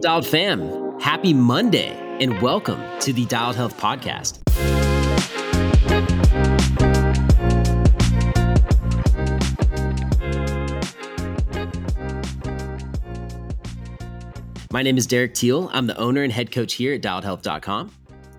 Dialed fam, happy Monday and welcome to the Dialed Health Podcast. My name is Derek Teel. I'm the owner and head coach here at dialedhealth.com.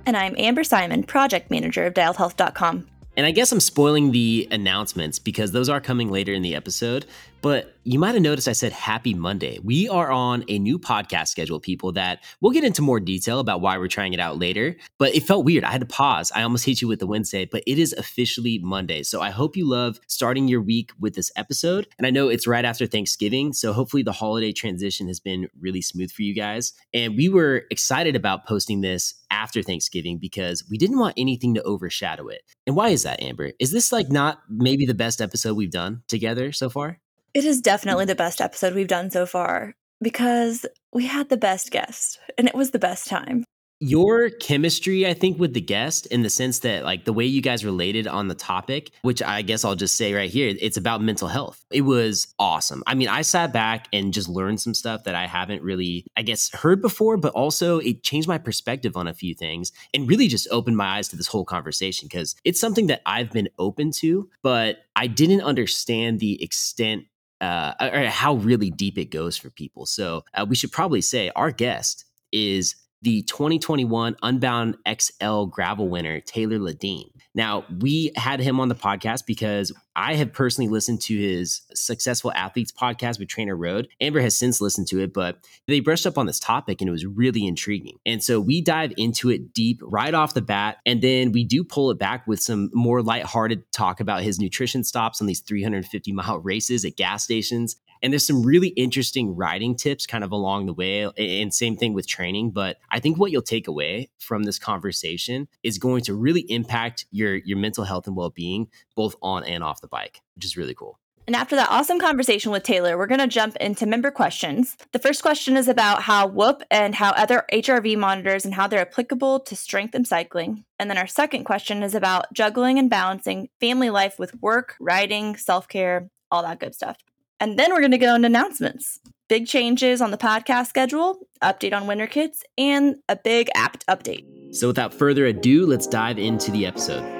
And I'm Amber Simon, project manager of dialedhealth.com. And I guess I'm spoiling the announcements because those are coming later in the episode. But you might have noticed I said happy Monday. We are on a new podcast schedule, people, that we'll get into more detail about why we're trying it out later. But it felt weird. I had to pause. I almost hit you with the Wednesday, but it is officially Monday. So I hope you love starting your week with this episode. And I know it's right after Thanksgiving. So hopefully the holiday transition has been really smooth for you guys. And we were excited about posting this after Thanksgiving because we didn't want anything to overshadow it. And why is that, Amber? Is this like not maybe the best episode we've done together so far? It is definitely the best episode we've done so far because we had the best guest and it was the best time. Your chemistry i think with the guest in the sense that like the way you guys related on the topic which i guess i'll just say right here it's about mental health. It was awesome. I mean i sat back and just learned some stuff that i haven't really i guess heard before but also it changed my perspective on a few things and really just opened my eyes to this whole conversation because it's something that i've been open to but i didn't understand the extent uh, or how really deep it goes for people. So uh, we should probably say our guest is the 2021 Unbound XL gravel winner, Taylor Lideen. Now, we had him on the podcast because I have personally listened to his Successful Athletes podcast with TrainerRoad. Amber has since listened to it, but they brushed up on this topic and it was really intriguing. And so we dive into it deep right off the bat. And then we do pull it back with some more lighthearted talk about his nutrition stops on these 350 mile races at gas stations and there's some really interesting riding tips kind of along the way. And same thing with training. But I think what you'll take away from this conversation is going to really impact your, your mental health and well being, both on and off the bike, which is really cool. And after that awesome conversation with Taylor, we're going to jump into member questions. The first question is about how Whoop and how other HRV monitors and how they're applicable to strength and cycling. And then our second question is about juggling and balancing family life with work, riding, self care, all that good stuff. And then we're going to go into announcements. Big changes on the podcast schedule, update on winter kits, and a big app update. So without further ado, let's dive into the episode.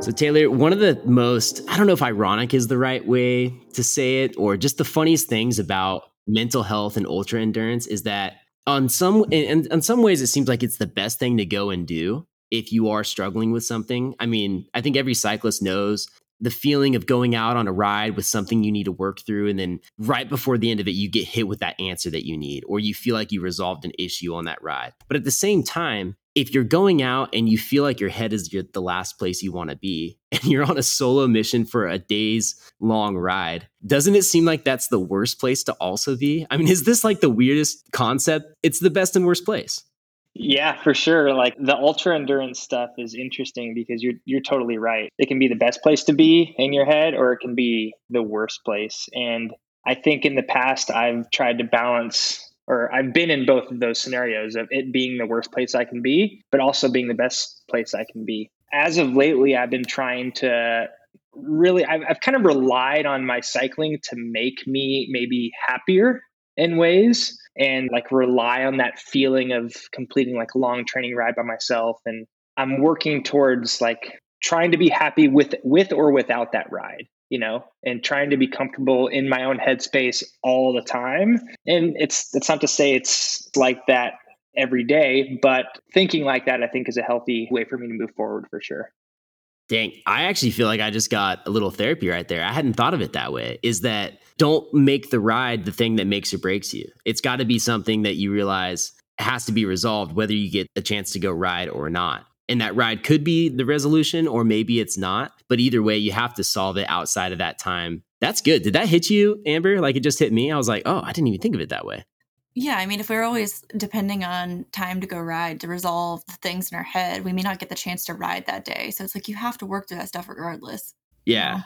So, Taylor, one of the most, I don't know if ironic is the right way to say it, or just the funniest things about mental health and ultra endurance is that on some in, in some ways it seems like it's the best thing to go and do if you are struggling with something. I mean, I think every cyclist knows the feeling of going out on a ride with something you need to work through and then right before the end of it you get hit with that answer that you need or you feel like you resolved an issue on that ride. But at the same time, if you're going out and you feel like your head is the last place you want to be and you're on a solo mission for a days long ride, doesn't it seem like that's the worst place to also be? I mean, is this like the weirdest concept? It's the best and worst place. Yeah, for sure. Like the ultra endurance stuff is interesting because you're you're totally right. It can be the best place to be in your head or it can be the worst place. And I think in the past I've tried to balance or I've been in both of those scenarios of it being the worst place I can be, but also being the best place I can be. As of lately, I've been trying to really, I've, I've kind of relied on my cycling to make me maybe happier in ways and like rely on that feeling of completing like a long training ride by myself and i'm working towards like trying to be happy with with or without that ride you know and trying to be comfortable in my own headspace all the time and it's it's not to say it's like that every day but thinking like that i think is a healthy way for me to move forward for sure Dang, I actually feel like I just got a little therapy right there. I hadn't thought of it that way. Is that don't make the ride the thing that makes or breaks you. It's got to be something that you realize has to be resolved, whether you get a chance to go ride or not. And that ride could be the resolution, or maybe it's not. But either way, you have to solve it outside of that time. That's good. Did that hit you, Amber? Like it just hit me? I was like, oh, I didn't even think of it that way. Yeah, I mean, if we're always depending on time to go ride to resolve the things in our head, we may not get the chance to ride that day. So it's like you have to work through that stuff regardless. Yeah. You, know?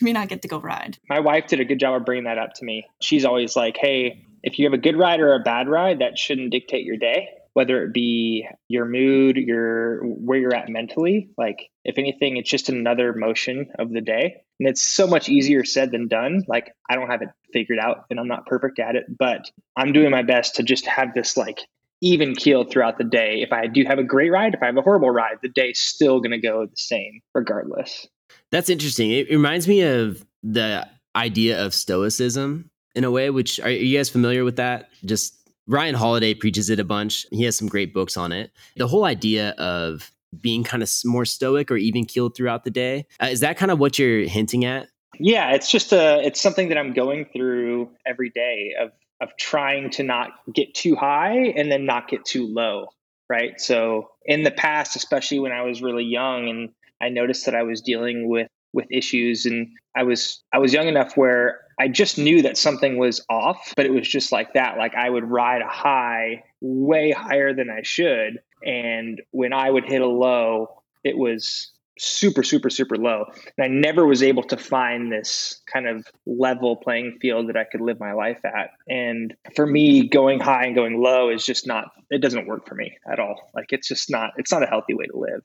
you may not get to go ride. My wife did a good job of bringing that up to me. She's always like, hey, if you have a good ride or a bad ride, that shouldn't dictate your day. whether it be your mood, your where you're at mentally. Like if anything, it's just another motion of the day. And it's so much easier said than done. Like I don't have it figured out and I'm not perfect at it, but I'm doing my best to just have this like even keeled throughout the day. If I do have a great ride, if I have a horrible ride, the day's still going to go the same regardless. That's interesting. It reminds me of the idea of stoicism in a way, which are you guys familiar with that? Just Ryan Holiday preaches it a bunch. He has some great books on it. The whole idea of being kind of more stoic or even keeled throughout the day. Uh, is that kind of what you're hinting at? Yeah, it's just a it's something that I'm going through every day of of trying to not get too high and then not get too low, right? So in the past, especially when I was really young and I noticed that I was dealing with with issues and I was I was young enough where I just knew that something was off, but it was just like that. Like I would ride a high way higher than I should. And when I would hit a low, it was super, super, super low. And I never was able to find this kind of level playing field that I could live my life at. And for me, going high and going low is just not, it doesn't work for me at all. Like it's just not, it's not a healthy way to live.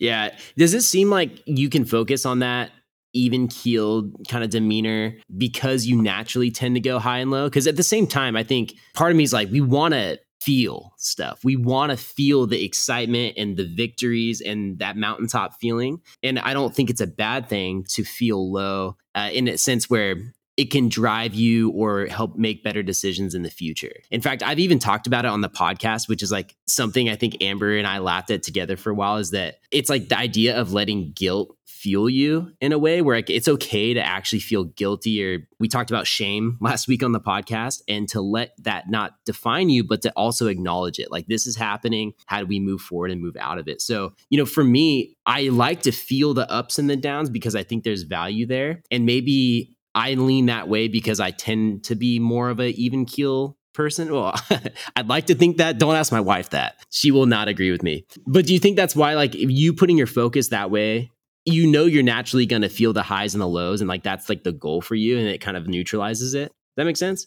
Yeah. Does it seem like you can focus on that even keeled kind of demeanor because you naturally tend to go high and low? Because at the same time, I think part of me is like, we want to feel stuff. We want to feel the excitement and the victories and that mountaintop feeling. And I don't think it's a bad thing to feel low uh, in a sense where it can drive you or help make better decisions in the future. In fact, I've even talked about it on the podcast, which is like something I think Amber and I laughed at together for a while is that it's like the idea of letting guilt fuel you in a way where like it's okay to actually feel guilty or we talked about shame last week on the podcast and to let that not define you but to also acknowledge it. Like this is happening. How do we move forward and move out of it? So you know for me i like to feel the ups and the downs because i think there's value there. And maybe I lean that way because I tend to be more of a even keel person. Well, I'd like to think that. Don't ask my wife that. She will not agree with me. But do you think that's why, like, if you putting your focus that way, you know you're naturally going to feel the highs and the lows, and like that's like the goal for you, and it kind of neutralizes it. Does that make sense?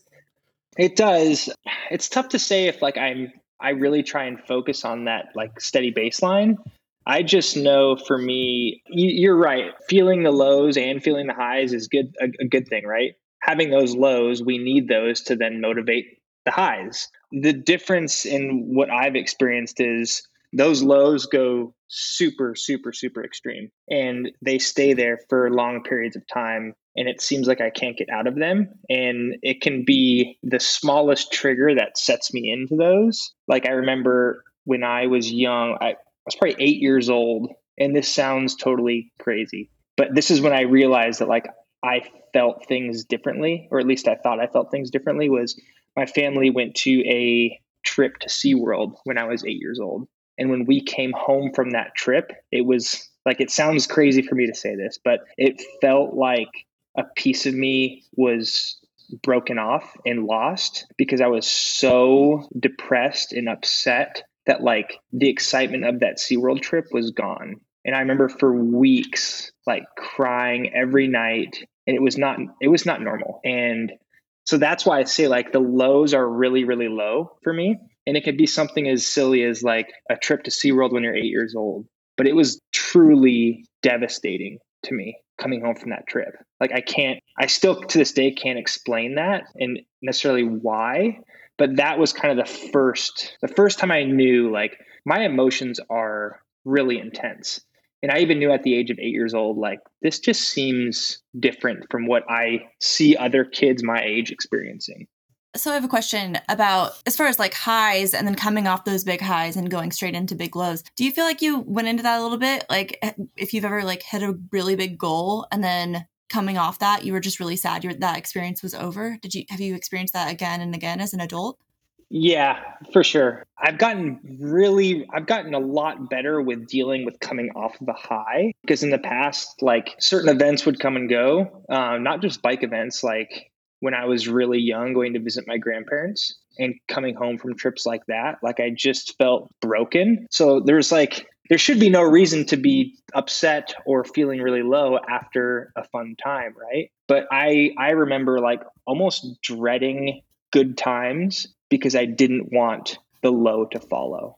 It does. It's tough to say if like I'm I really try and focus on that like steady baseline I just know for me, you're right. Feeling the lows and feeling the highs is good, a, a good thing, right? Having those lows, we need those to then motivate the highs. The difference in what I've experienced is those lows go super, super, super extreme and they stay there for long periods of time. And it seems like I can't get out of them. And it can be the smallest trigger that sets me into those. Like I remember when I was young, I, was probably eight years old, and this sounds totally crazy, but this is when I realized that like I felt things differently, or at least I thought I felt things differently. Was my family went to a trip to SeaWorld when I was eight years old. And when we came home from that trip, it was like it sounds crazy for me to say this, but it felt like a piece of me was broken off and lost because I was so depressed and upset that like the excitement of that SeaWorld trip was gone. And I remember for weeks like crying every night and it was not it was not normal. And so that's why I say like the lows are really, really low for me. And it could be something as silly as like a trip to SeaWorld when you're eight years old. But it was truly devastating to me coming home from that trip. Like I can't I still to this day can't explain that and necessarily why, but that was kind of the first the first time i knew like my emotions are really intense and i even knew at the age of eight years old like this just seems different from what i see other kids my age experiencing so I have a question about as far as like highs and then coming off those big highs and going straight into big lows. Do you feel like you went into that a little bit? Like if you've ever like hit a really big goal and then coming off that you were just really sad your, that experience was over did you have you experienced that again and again as an adult yeah for sure i've gotten really i've gotten a lot better with dealing with coming off of a high because in the past like certain events would come and go um, not just bike events like when i was really young going to visit my grandparents and coming home from trips like that like i just felt broken so there's like there should be no reason to be upset or feeling really low after a fun time, right? But I I remember like almost dreading good times because I didn't want the low to follow.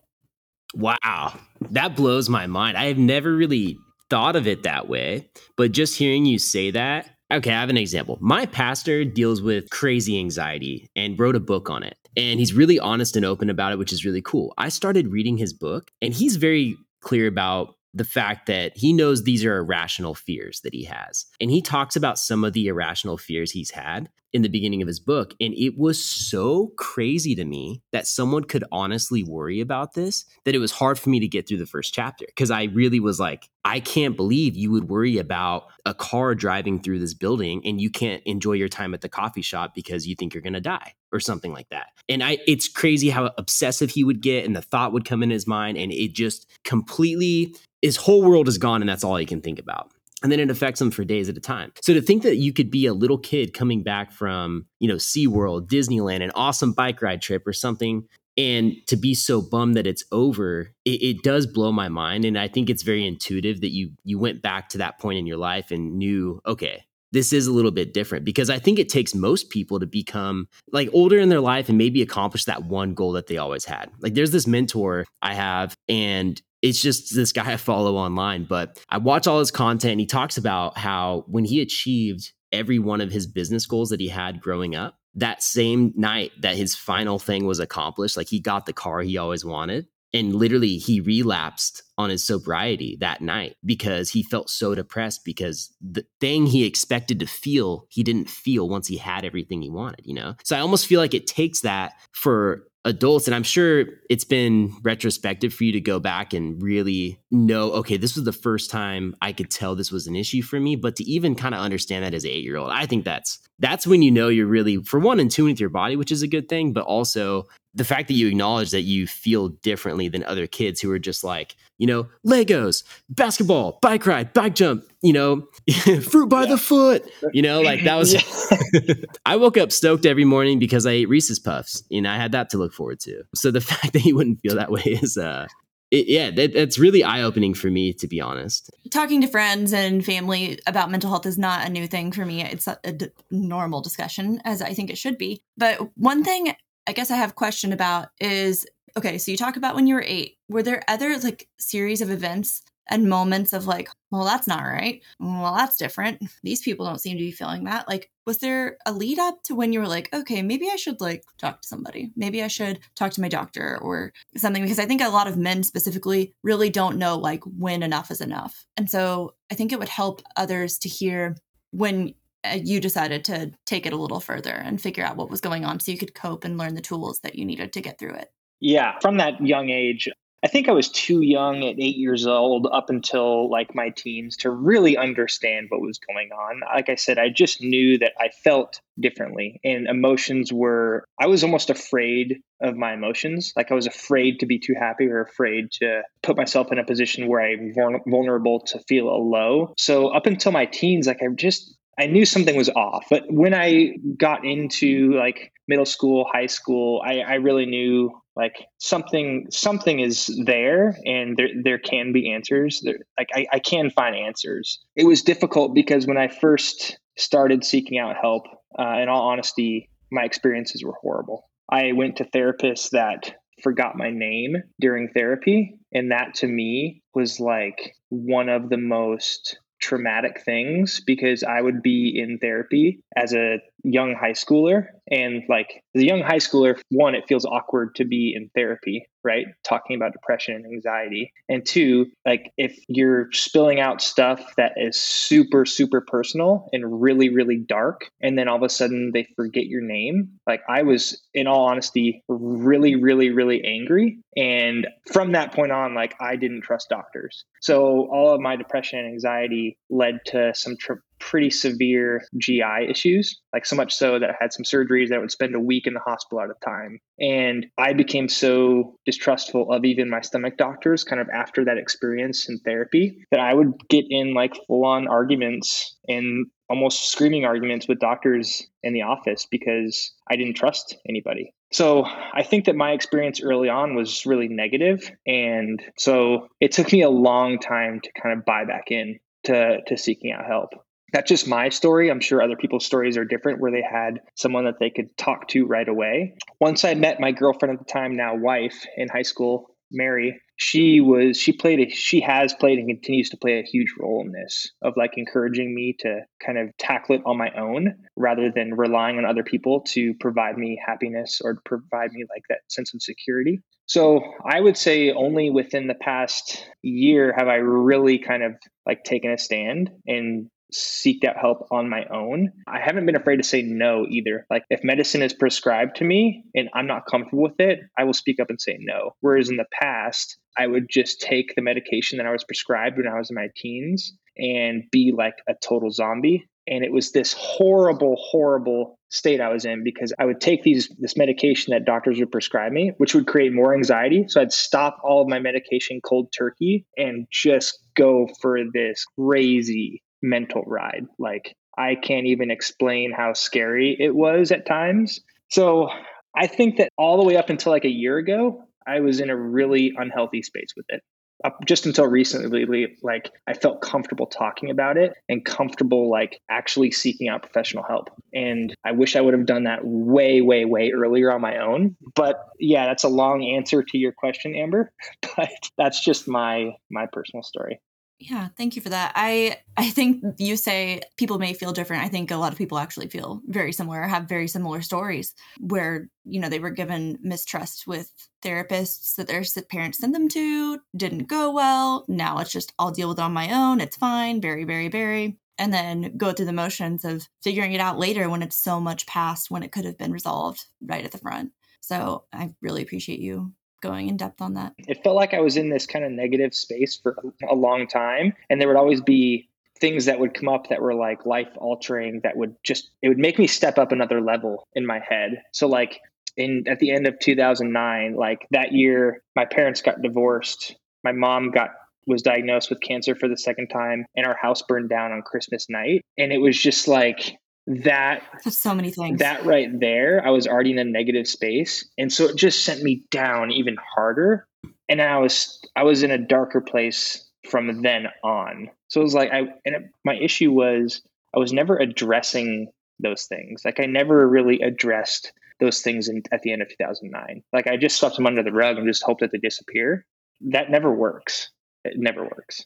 Wow. That blows my mind. I have never really thought of it that way, but just hearing you say that, okay, I have an example. My pastor deals with crazy anxiety and wrote a book on it. And he's really honest and open about it, which is really cool. I started reading his book, and he's very clear about the fact that he knows these are irrational fears that he has. And he talks about some of the irrational fears he's had in the beginning of his book. And it was so crazy to me that someone could honestly worry about this that it was hard for me to get through the first chapter because I really was like, I can't believe you would worry about a car driving through this building and you can't enjoy your time at the coffee shop because you think you're going to die or something like that. And I it's crazy how obsessive he would get and the thought would come in his mind and it just completely his whole world is gone and that's all he can think about and then it affects them for days at a time. So to think that you could be a little kid coming back from, you know, SeaWorld, Disneyland, an awesome bike ride trip or something, and to be so bummed that it's over, it, it, does blow my mind. And I think it's very intuitive that you you went back to that point in your life and knew, okay, this is a little bit different because I think it takes most people to become like older in their life and maybe accomplish that one goal that they always had. Like there's this mentor I have and it's just this guy I follow online, but I watch all his content and he talks about how when he achieved every one of his business goals that he had growing up, that same night that his final thing was accomplished, like he got the car he always wanted. And literally, he relapsed on his sobriety that night because he felt so depressed because the thing he expected to feel, he didn't feel once he had everything he wanted, you know? So I almost feel like it takes that for adults and i'm sure it's been retrospective for you to go back and really know okay this was the first time i could tell this was an issue for me but to even kind of understand that as an eight year old i think that's that's when you know you're really for one in tune with your body which is a good thing but also the fact that you acknowledge that you feel differently than other kids who are just like you know legos basketball bike ride bike jump you know fruit by yeah. the foot you know like that was i woke up stoked every morning because i ate reese's puffs and i had that to look forward to so the fact that you wouldn't feel that way is uh it, yeah, that, that's really eye opening for me, to be honest. Talking to friends and family about mental health is not a new thing for me. It's a, a d- normal discussion, as I think it should be. But one thing I guess I have a question about is okay, so you talk about when you were eight. Were there other like series of events and moments of like, well, that's not right. Well, that's different. These people don't seem to be feeling that. Like, was there a lead up to when you were like, okay, maybe I should like talk to somebody? Maybe I should talk to my doctor or something? Because I think a lot of men specifically really don't know like when enough is enough. And so I think it would help others to hear when uh, you decided to take it a little further and figure out what was going on so you could cope and learn the tools that you needed to get through it. Yeah, from that young age, I think I was too young at eight years old up until like my teens to really understand what was going on. Like I said, I just knew that I felt differently and emotions were, I was almost afraid of my emotions. Like I was afraid to be too happy or afraid to put myself in a position where I'm vulnerable to feel a low. So up until my teens, like I just, I knew something was off. But when I got into like middle school, high school, I, I really knew like something something is there and there there can be answers. There, like I, I can find answers. It was difficult because when I first started seeking out help, uh, in all honesty, my experiences were horrible. I went to therapists that forgot my name during therapy. And that to me was like one of the most traumatic things because I would be in therapy as a young high schooler and like as a young high schooler one it feels awkward to be in therapy right? Talking about depression and anxiety. And two like if you're spilling out stuff that is super super personal and really really dark and then all of a sudden they forget your name like i was in all honesty really really really angry. And from that point on like i didn't trust doctors. So all of my depression and anxiety led to some tr- pretty severe GI issues, like so much so that I had some surgeries that I would spend a week in the hospital at a time. And I became so distrustful of even my stomach doctors kind of after that experience in therapy that I would get in like full on arguments and almost screaming arguments with doctors in the office because I didn't trust anybody. So I think that my experience early on was really negative, and so it took me a long time to kind of buy back in to to seeking out help. That's just my story. I'm sure other people's stories are different where they had someone that they could talk to right away. Once I met my girlfriend at the time, now wife in high school, Mary, she was she played a she has played and continues to play a huge role in this of like encouraging me to kind of tackle it on my own rather than relying on other people to provide me happiness or provide me like that sense of security. So I would say only within the past year have I really kind of like taken a stand and seeked out help on my own. I haven't been afraid to say no either. Like if medicine is prescribed to me and I'm not comfortable with it, I will speak up and say no. Whereas in the past, I would just take the medication that I was prescribed when I was in my teens and be like a total zombie. And it was this horrible, horrible state I was in because I would take these this medication that doctors would prescribe me, which would create more anxiety. So I'd stop all of my medication cold turkey and just go for this crazy mental ride. Like I can't even explain how scary it was at times. So I think that all the way up until like a year ago, I was in a really unhealthy space with it. Up just until recently, like I felt comfortable talking about it and comfortable like actually seeking out professional help. And I wish I would have done that way, way, way earlier on my own. But yeah, that's a long answer to your question, Amber. But that's just my my personal story. Yeah, thank you for that. I I think you say people may feel different. I think a lot of people actually feel very similar, have very similar stories where, you know, they were given mistrust with therapists that their parents sent them to, didn't go well. Now it's just I'll deal with it on my own. It's fine. Very, very, very. And then go through the motions of figuring it out later when it's so much past when it could have been resolved right at the front. So I really appreciate you going in depth on that? It felt like I was in this kind of negative space for a long time. And there would always be things that would come up that were like life altering that would just, it would make me step up another level in my head. So, like, in at the end of 2009 like that year my parents got divorced my mom got was diagnosed with cancer for the second time and our house burned down on christmas night and it was just like that That's so many things. that right there i was already in a negative space and so it just sent me down even harder and i was i was in a darker place from then on. So it was like i and it, my issue was i was never addressing those things. Like i never really addressed those things in, at the end of 2009 like i just swept them under the rug and just hoped that they disappear. That never works. It never works.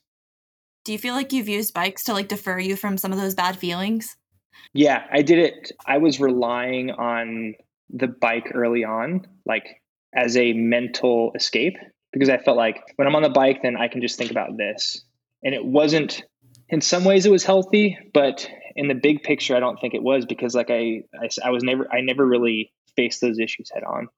Do you feel like you've used bikes to like defer you from some of those bad feelings yeah, I did it. I was relying on the bike early on, like as a mental escape, because I felt like when I'm on the bike, then I can just think about this. And it wasn't, in some ways, it was healthy, but in the big picture, I don't think it was because, like, I, I, I was never, I never really faced those issues head on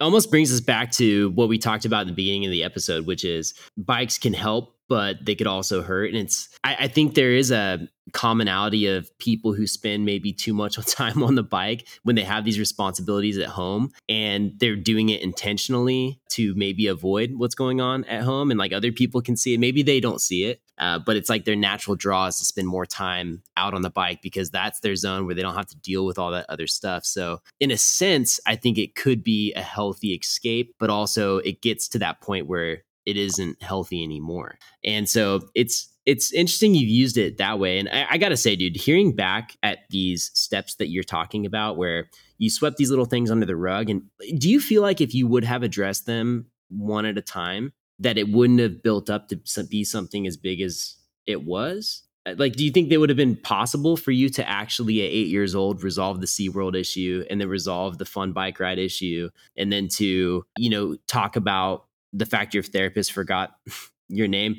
almost brings us back to what we talked about in the beginning of the episode, which is bikes can help, but they could also hurt. And it's, I, I think there is a commonality of people who spend maybe too much time on the bike when they have these responsibilities at home and they're doing it intentionally to maybe avoid what's going on at home. And like other people can see it. Maybe they don't see it uh, but it's like their natural draw is to spend more time out on the bike because that's their zone where they don't have to deal with all that other stuff. So in a sense i think it could be a healthy escape but also it gets to that point where it isn't healthy anymore and so it's it's interesting you've used it that way. And I, I got to say, dude, hearing back at these steps that you're talking about where you swept these little things under the rug, and do you feel like if you would have addressed them one at a time, that it wouldn't have built up to be something as big as it was? Uh, like, do you think it would have been possible for you to actually, at eight years old, resolve the SeaWorld issue and then resolve the fun bike ride issue, and then to, you know, talk about the fact your therapist forgot your name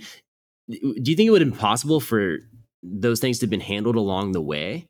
do you think it would have been possible for those things to have been handled along the way?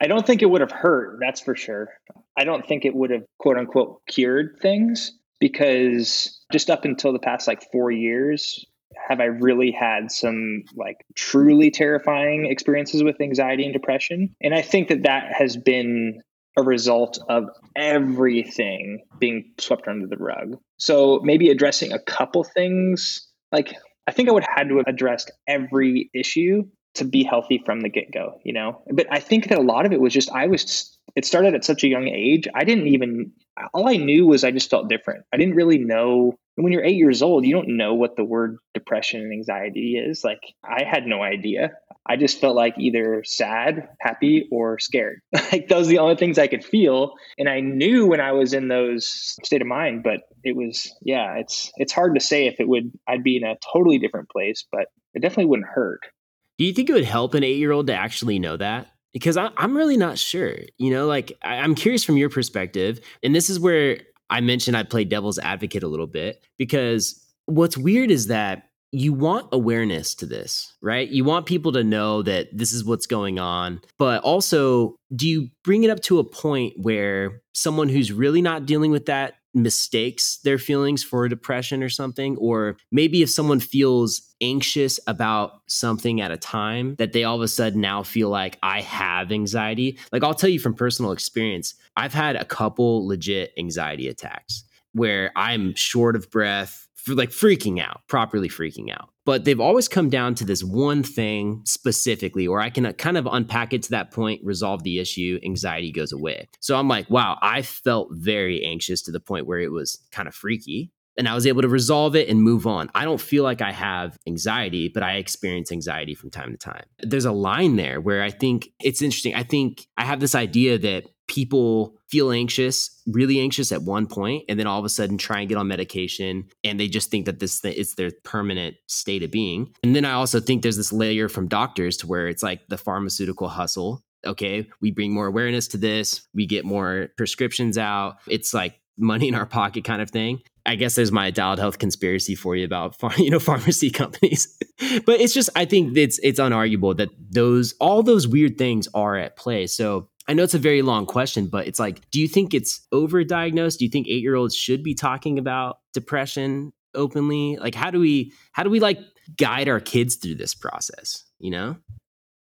I don't think it would have hurt, that's for sure. I don't think it would have quote unquote cured things because just up until the past like four years, have I really had some like truly terrifying experiences with anxiety and depression. And I think that that has been a result of everything being swept under the rug. So maybe addressing a couple things like I think I would have had to have addressed every issue to be healthy from the get go, you know? But I think that a lot of it was just I was it started at such a young age. I didn't even, all I knew was I just felt different. I didn't really know. When you're eight years old, you don't know what the word depression and anxiety is. Like, I had no idea. I just felt like either sad, happy, or scared. like, those are the only things I could feel. And I knew when I was in those state of mind, but it was, yeah, it's, it's hard to say if it would, I'd be in a totally different place, but it definitely wouldn't hurt. Do you think it would help an eight year old to actually know that? Because I, am really not sure. You know, like I, I'm curious from your perspective. And this is where I mentioned I play devil's advocate a little bit because what's weird is that you want awareness to this, right? You want people to know that this is what's going on. But also, do you bring it up to a point where someone who's really not dealing with that mistakes their feelings for depression or something? Or maybe if someone feels anxious about something at a time, that they all of a sudden now feel like I have anxiety. Like I'll tell you from personal experience, I've had a couple legit anxiety attacks where I'm short of breath, like freaking out, properly freaking out. But they've always come down to this one thing specifically, or I can uh, kind of unpack it to that point, resolve the issue, anxiety goes away. So I'm like, wow, I felt very anxious to the point where it was kind of freaky. And I was able to resolve it and move on. I don't feel like I have anxiety, but I experience anxiety from time to time. There's a line there where I think it's interesting. I think I have this idea that people feel anxious, really anxious at one point, and then all of a sudden try and get on medication, and they just think that this is their permanent state of being. And then I also think there's this layer from doctors to where it's like the pharmaceutical hustle. Okay, we bring more awareness to this, we get more prescriptions out. It's like money in our pocket kind of thing. I guess there's my dialed health conspiracy for you about you know pharmacy companies. but it's just I think it's it's unarguable that those all those weird things are at play. So I know it's a very long question, but it's like, do you think it's overdiagnosed? Do you think eight year olds should be talking about depression openly? Like, how do we, how do we like guide our kids through this process? You know?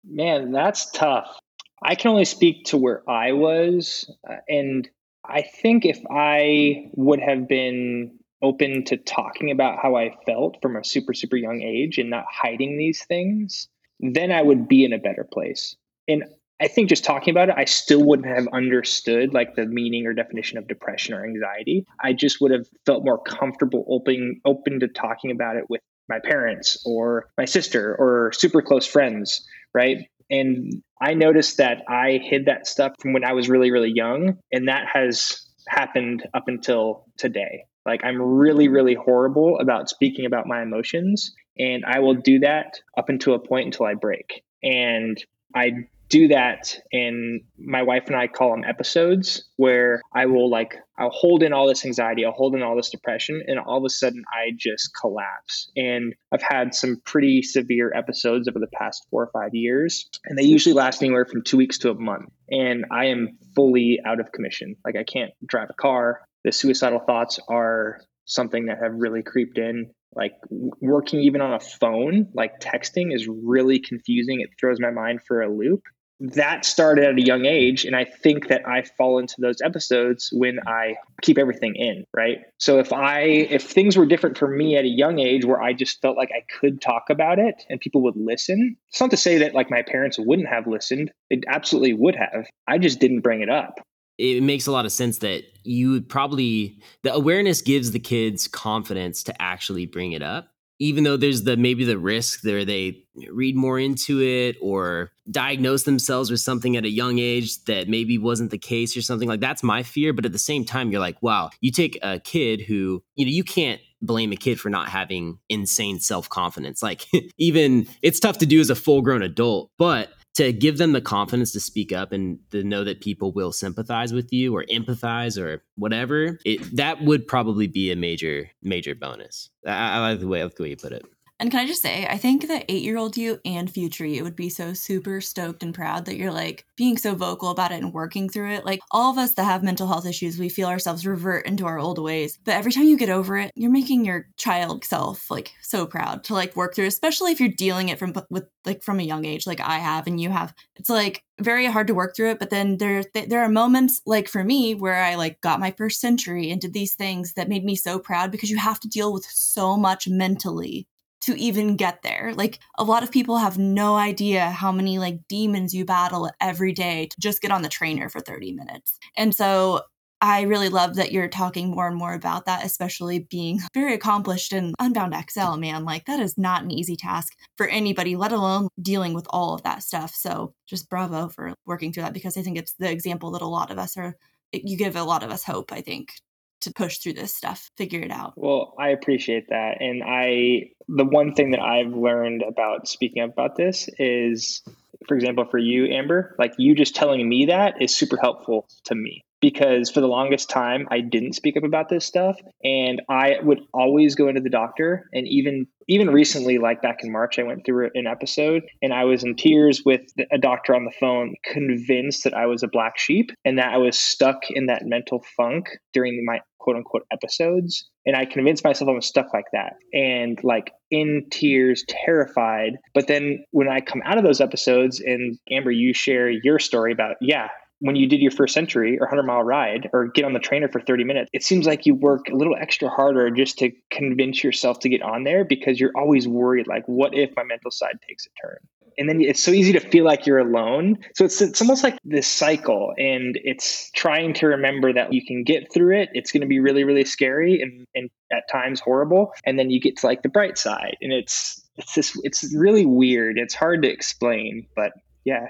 Man, that's tough. I can only speak to where I was. Uh, and I think if I would have been open to talking about how I felt from a super, super young age and not hiding these things, then I would be in a better place. And I think just talking about it, I still wouldn't have understood like the meaning or definition of depression or anxiety. I just would have felt more comfortable open open to talking about it with my parents or my sister or super close friends, right? And I noticed that I hid that stuff from when I was really, really young. And that has happened up until today. Like I'm really, really horrible about speaking about my emotions. And I will do that up until a point until I break. And I do that and my wife and I call them episodes where I will like I'll hold in all this anxiety, I'll hold in all this depression and all of a sudden I just collapse. And I've had some pretty severe episodes over the past 4 or 5 years and they usually last anywhere from 2 weeks to a month. And I am fully out of commission. Like I can't drive a car. The suicidal thoughts are something that have really creeped in like working even on a phone like texting is really confusing it throws my mind for a loop that started at a young age and i think that i fall into those episodes when i keep everything in right? So if i if things were different for me at a young age where i just felt like i could talk about it and people would listen it's not to say that like my parents wouldn't have listened. It absolutely would have. I just didn't bring it up. It makes a lot of sense that you would probably the awareness gives the kids confidence to actually bring it up even though there's the maybe the risk there they read more into it or diagnose themselves with something at a young age that maybe wasn't the case or something like that's my fear. But at the same time you're like wow you take a kid who you know you can't blame a kid for not having insane self-confidence. Like even it's tough to do as a full-grown adult but to give them the confidence to speak up and to know that people will sympathize with you or empathize or whatever, it, that would probably be a major, major bonus. I, I like the way, I like the way you put it. And can I just say, I think that eight year old you and future you would be so super stoked and proud that you're like being so vocal about it and working through it. Like all of us that have mental health issues, we feel ourselves revert into our old ways. But every time you get over it, you're making your child self like so proud to like work through, especially if you're dealing it from with like from a young age, like I have and you have. It's like very hard to work through it. But then there there are moments like for me where I like got my first century and did these things that made me so proud because you have to deal with so much mentally to even get there. Like a lot of people have no idea how many like demons you battle every day to just get on the trainer for 30 minutes. And so I really love that you're talking more and more about that, especially being very accomplished in Unbound XL, man. Like, that is not an easy task for anybody, let alone dealing with all of that stuff. So, just bravo for working through that because I think it's the example that a lot of us are, you give a lot of us hope, I think, to push through this stuff, figure it out. Well, I appreciate that. And I, the one thing that I've learned about speaking about this is, for example, for you, Amber, like you just telling me that is super helpful to me because for the longest time I didn't speak up about this stuff. And I would always go into the doctor. And even even recently like back in March I went through an episode and I was in tears with a doctor on the phone convinced that I was a black sheep and that I was stuck in that mental funk during my quote unquote episodes. And I convinced myself I was stuck like that and like in tears terrified. But then when I come out of those episodes and Amber you share your story about yeah when you did your first century or 100 mile ride or get on the trainer for 30 minutes, it seems like you work a little extra harder just to convince yourself to get on there because you're always worried, like, what if my mental side takes a turn? And then it's so easy to feel like you're alone. So it's, it's almost like this cycle, and it's trying to remember that you can get through it. It's going to be really, really scary and, and at times horrible. And then you get to like the bright side, and it's it's this it's really weird. It's hard to explain, but yeah,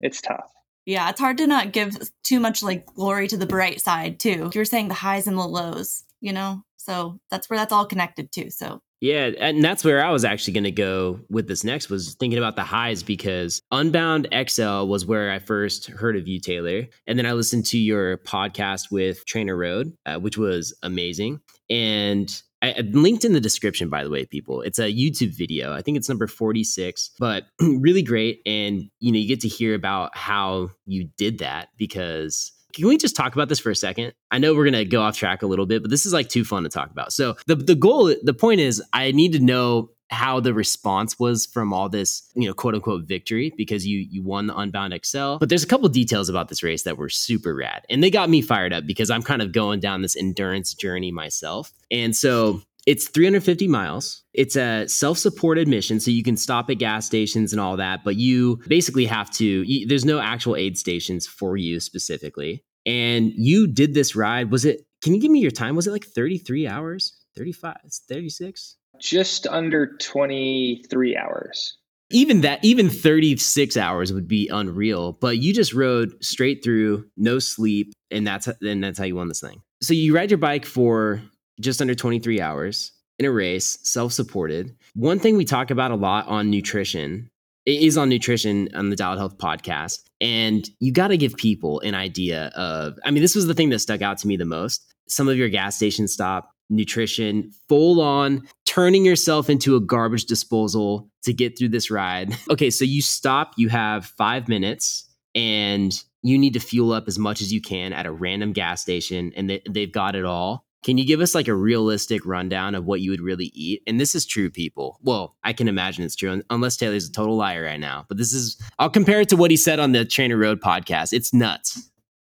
it's tough. Yeah, it's hard to not give too much like glory to the bright side too. You're saying the highs and the lows, you know? So that's where that's all connected to. So yeah, and that's where I was actually going to go with this next was thinking about the highs because Unbound XL was where I first heard of you, Taylor, and then I listened to your podcast with TrainerRoad, uh, which was amazing. And I, linked in the description, by the way, people. It's a YouTube video. I think it's number 46, but really great. And, you know, you get to hear about how you did that because can we just talk about this for a second? I know we're gonna go off track a little bit, but this is like too fun to talk about. So the the goal, the point is, I need to know how the response was from all this, you know, quote unquote victory because you you won the Unbound XL. But there's a couple details about this race that were super rad, and they got me fired up because I'm kind of going down this endurance journey myself. And so it's 350 miles. It's a self supported mission, so you can stop at gas stations and all that, but you basically have to, you, there's no actual aid stations for you specifically. And you did this ride. Was it, can you give me your time? Was it like 33 hours? 35, 36? Just under 23 hours. Even that, even 36 hours would be unreal. But you just rode straight through, no sleep, and that's and that's how you won this thing. So you ride your bike for just under 23 hours in a race, self-supported. One thing we talk about a lot on nutrition is on nutrition on the Dialed Health podcast. And you got to give people an idea of, I mean, this was the thing that stuck out to me the most. Some of your gas station stop nutrition, full on turning yourself into a garbage disposal to get through this ride. Okay, so you stop, you have five minutes, and you need to fuel up as much as you can at a random gas station, and they, they've got it all. Can you give us like a realistic rundown of what you would really eat? And this is true, people. Well, I can imagine it's true, unless Taylor's a total liar right now. But this is, I'll compare it to what he said on the TrainerRoad podcast. It's nuts.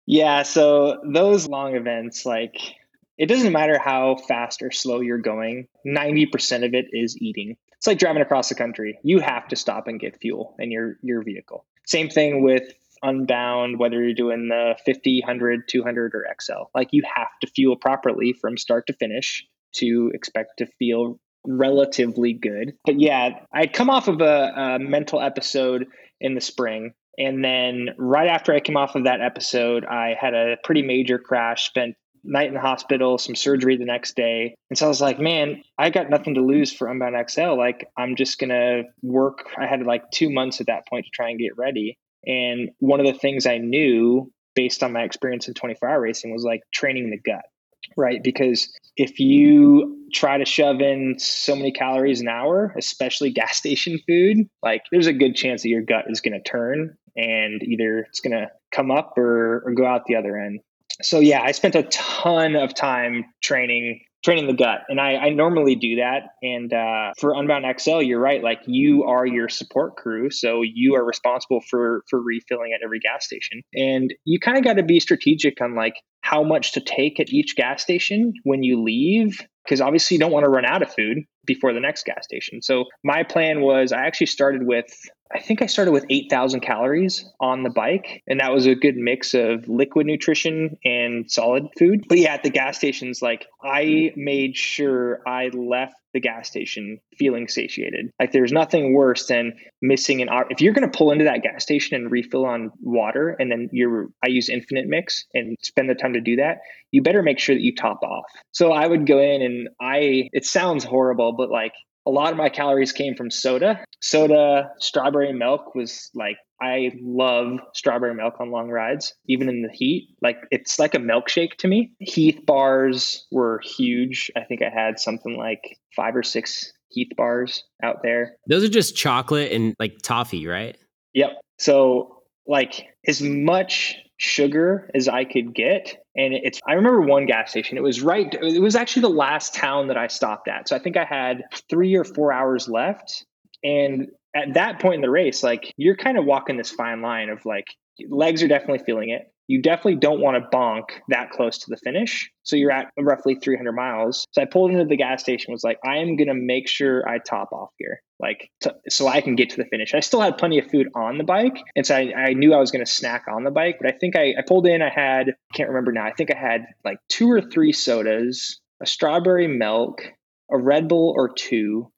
Yeah. So those long events, like it doesn't matter how fast or slow you're going, 90% of it is eating. It's like driving across the country. You have to stop and get fuel in your, your vehicle. Same thing with Unbound, whether you're doing the 50, 100, 200, or XL. Like you have to fuel properly from start to finish to expect to feel relatively good. But yeah, I'd come off of a, a mental episode in the spring. And then right after I came off of that episode, I had a pretty major crash, spent night in the hospital, some surgery the next day. And so I was like, man, I got nothing to lose for Unbound XL. Like, I'm just going to work. I had like two months at that point to try and get ready. And one of the things I knew based on my experience in 24 hour racing was like training the gut, right? Because if you try to shove in so many calories an hour, especially gas station food, like there's a good chance that your gut is going to turn and either it's going to come up or, or go out the other end so yeah, I spent a ton of time training training the gut and I, I normally do that. And uh, for unbound xl you're right like you are your support crew so you are responsible for for refilling at every gas station. And you kind of got to be strategic on like how much to take at each gas station when you leave because obviously you don't want to run out of food before the next gas station. So my plan was I actually started with I think I started with 8,000 calories on the bike, and that was a good mix of liquid nutrition and solid food. But yeah, at the gas stations, like I made sure I left the gas station feeling satiated. Like there's nothing worse than missing an hour. If you're going to pull into that gas station and refill on water, and then you're, I use Infinit mix and spend the time to do that, you better make sure that you top off. So I would go in and I, it sounds horrible, but like a lot of my calories came from soda. Soda, strawberry milk was like I love strawberry milk on long rides, even in the heat. Like it's like a milkshake to me. Heath bars were huge. I think I had something like five or six Heath bars out there. Those are just chocolate and like toffee, right? Yep. So like as much sugar as I could get. And it's, I remember one gas station. It was right, it was actually the last town that I stopped at. So I think I had three or four hours left. And at that point in the race, like you're kind of walking this fine line of like, legs are definitely feeling it you definitely don't want to bonk that close to the finish. So you're at roughly 300 miles. So I pulled into the gas station, was like, I am going to make sure I top off here, like, to, so I can get to the finish. I still had plenty of food on the bike. And so I, I knew I was going to snack on the bike. But I think I, I pulled in, I had, I can't remember now, I think I had like two or three sodas, a strawberry milk, a Red Bull or two,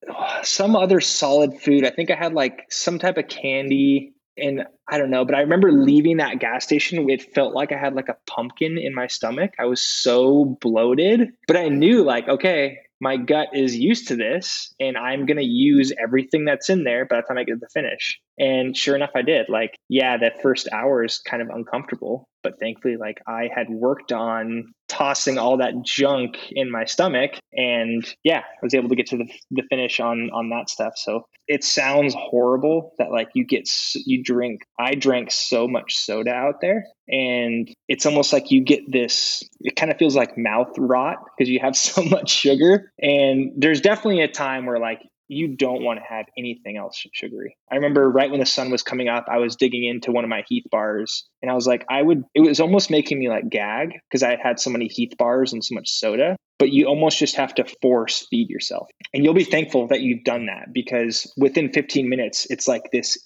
some other solid food. I think I had like some type of candy and I don't know, but I remember leaving that gas station. It felt like I had like a pumpkin in my stomach. I was so bloated, but I knew like, okay, my gut is used to this and I'm going to use everything that's in there by the time I get to the finish. And sure enough, I did. Like, yeah, that first hour is kind of uncomfortable, but thankfully, like, I had worked on tossing all that junk in my stomach. And yeah, I was able to get to the, the finish on, on that stuff. So it sounds horrible that, like, you get, you drink, I drank so much soda out there. And it's almost like you get this, it kind of feels like mouth rot because you have so much sugar. And there's definitely a time where, like, you don't want to have anything else sugary. I remember right when the sun was coming up, I was digging into one of my Heath bars and I was like, I would, it was almost making me like gag because I had had so many Heath bars and so much soda, but you almost just have to force feed yourself. And you'll be thankful that you've done that because within 15 minutes, it's like this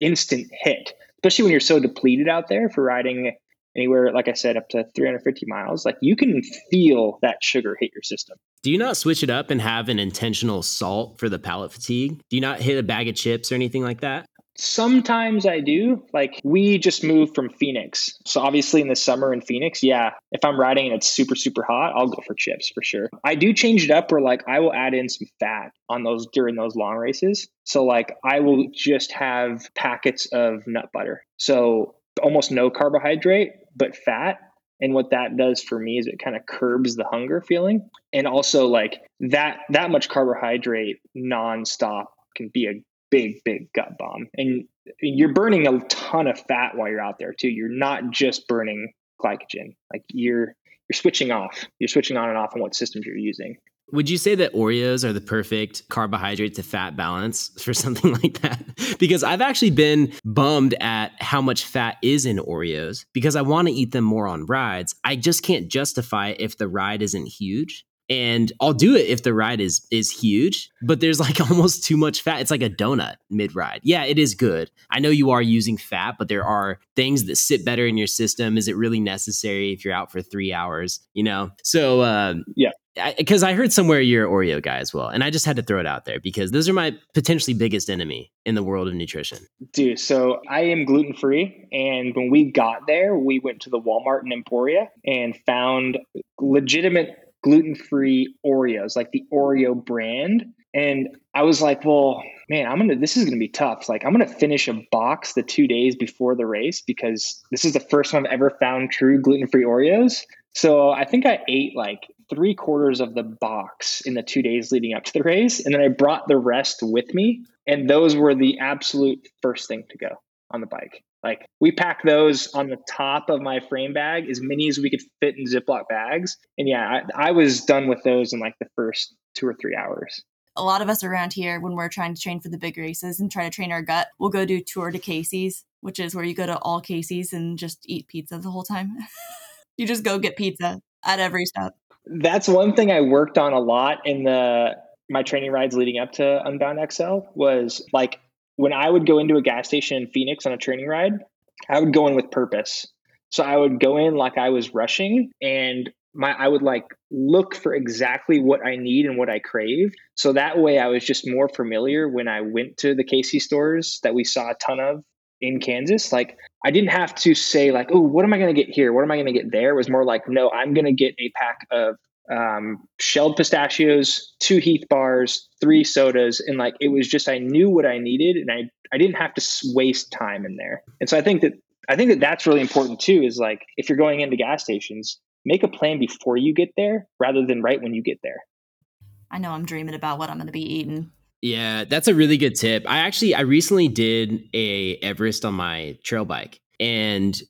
instant hit, especially when you're so depleted out there for riding anywhere, like I said, up to 350 miles, like you can feel that sugar hit your system. Do you not switch it up and have an intentional salt for the palate fatigue? Do you not hit a bag of chips or anything like that? Sometimes I do. Like we just moved from Phoenix. So obviously in the summer in Phoenix, yeah, if I'm riding and it's super, super hot, I'll go for chips for sure. I do change it up where like I will add in some fat on those during those long races. So like I will just have packets of nut butter. So almost no carbohydrate, but fat. And what that does for me is it kind of curbs the hunger feeling. And also like that that much carbohydrate nonstop can be a big, big gut bomb. And you're burning a ton of fat while you're out there too. You're not just burning glycogen. Like you're you're switching off. You're switching on and off on what systems you're using. Would you say that Oreos are the perfect carbohydrate to fat balance for something like that? because I've actually been bummed at how much fat is in Oreos because I want to eat them more on rides. I just can't justify if the ride isn't huge. And I'll do it if the ride is is huge, but there's like almost too much fat. It's like a donut mid ride. Yeah, it is good. I know you are using fat, but there are things that sit better in your system. Is it really necessary if you're out for three hours? You know, so um, yeah, because I, I, heard somewhere you're an Oreo guy as well, and I just had to throw it out there because those are my potentially biggest enemy in the world of nutrition. Dude, so I am gluten free, and when we got there, we went to the Walmart in Emporia and found legitimate gluten free Oreos, like the Oreo brand. And I was like, well, man, I'm gonna. This is gonna be tough. Like, I'm gonna finish a box the two days before the race because this is the first time I've ever found true gluten free Oreos. So I think I ate like three quarters of the box in the two days leading up to the race. And then I brought the rest with me. And those were the absolute first thing to go on the bike. Like we packed those on the top of my frame bag, as many as we could fit in Ziploc bags. And yeah, I, I was done with those in like the first two or three hours a lot of us around here when we're trying to train for the big races and try to train our gut we'll go do tour de casey's which is where you go to all casey's and just eat pizza the whole time You just go get pizza at every step. That's one thing I worked on a lot in the my training rides leading up to Unbound XL was like when I would go into a gas station in Phoenix on a training ride, I would go in with purpose. So I would go in like I was rushing and my I would like look for exactly what I need and what I crave. So that way I was just more familiar when I went to the Casey stores that we saw a ton of in Kansas. Like I didn't have to say like, oh, what am I going to get here? What am I going to get there? It was more like, no, I'm going to get a pack of um, shelled pistachios, two Heath bars, three sodas, and like it was just I knew what I needed, and I I didn't have to waste time in there. And so I think that I think that that's really important too. Is like if you're going into gas stations, make a plan before you get there rather than right when you get there. I know I'm dreaming about what I'm going to be eating. Yeah, that's a really good tip. I actually I recently did a Everest on my trail bike and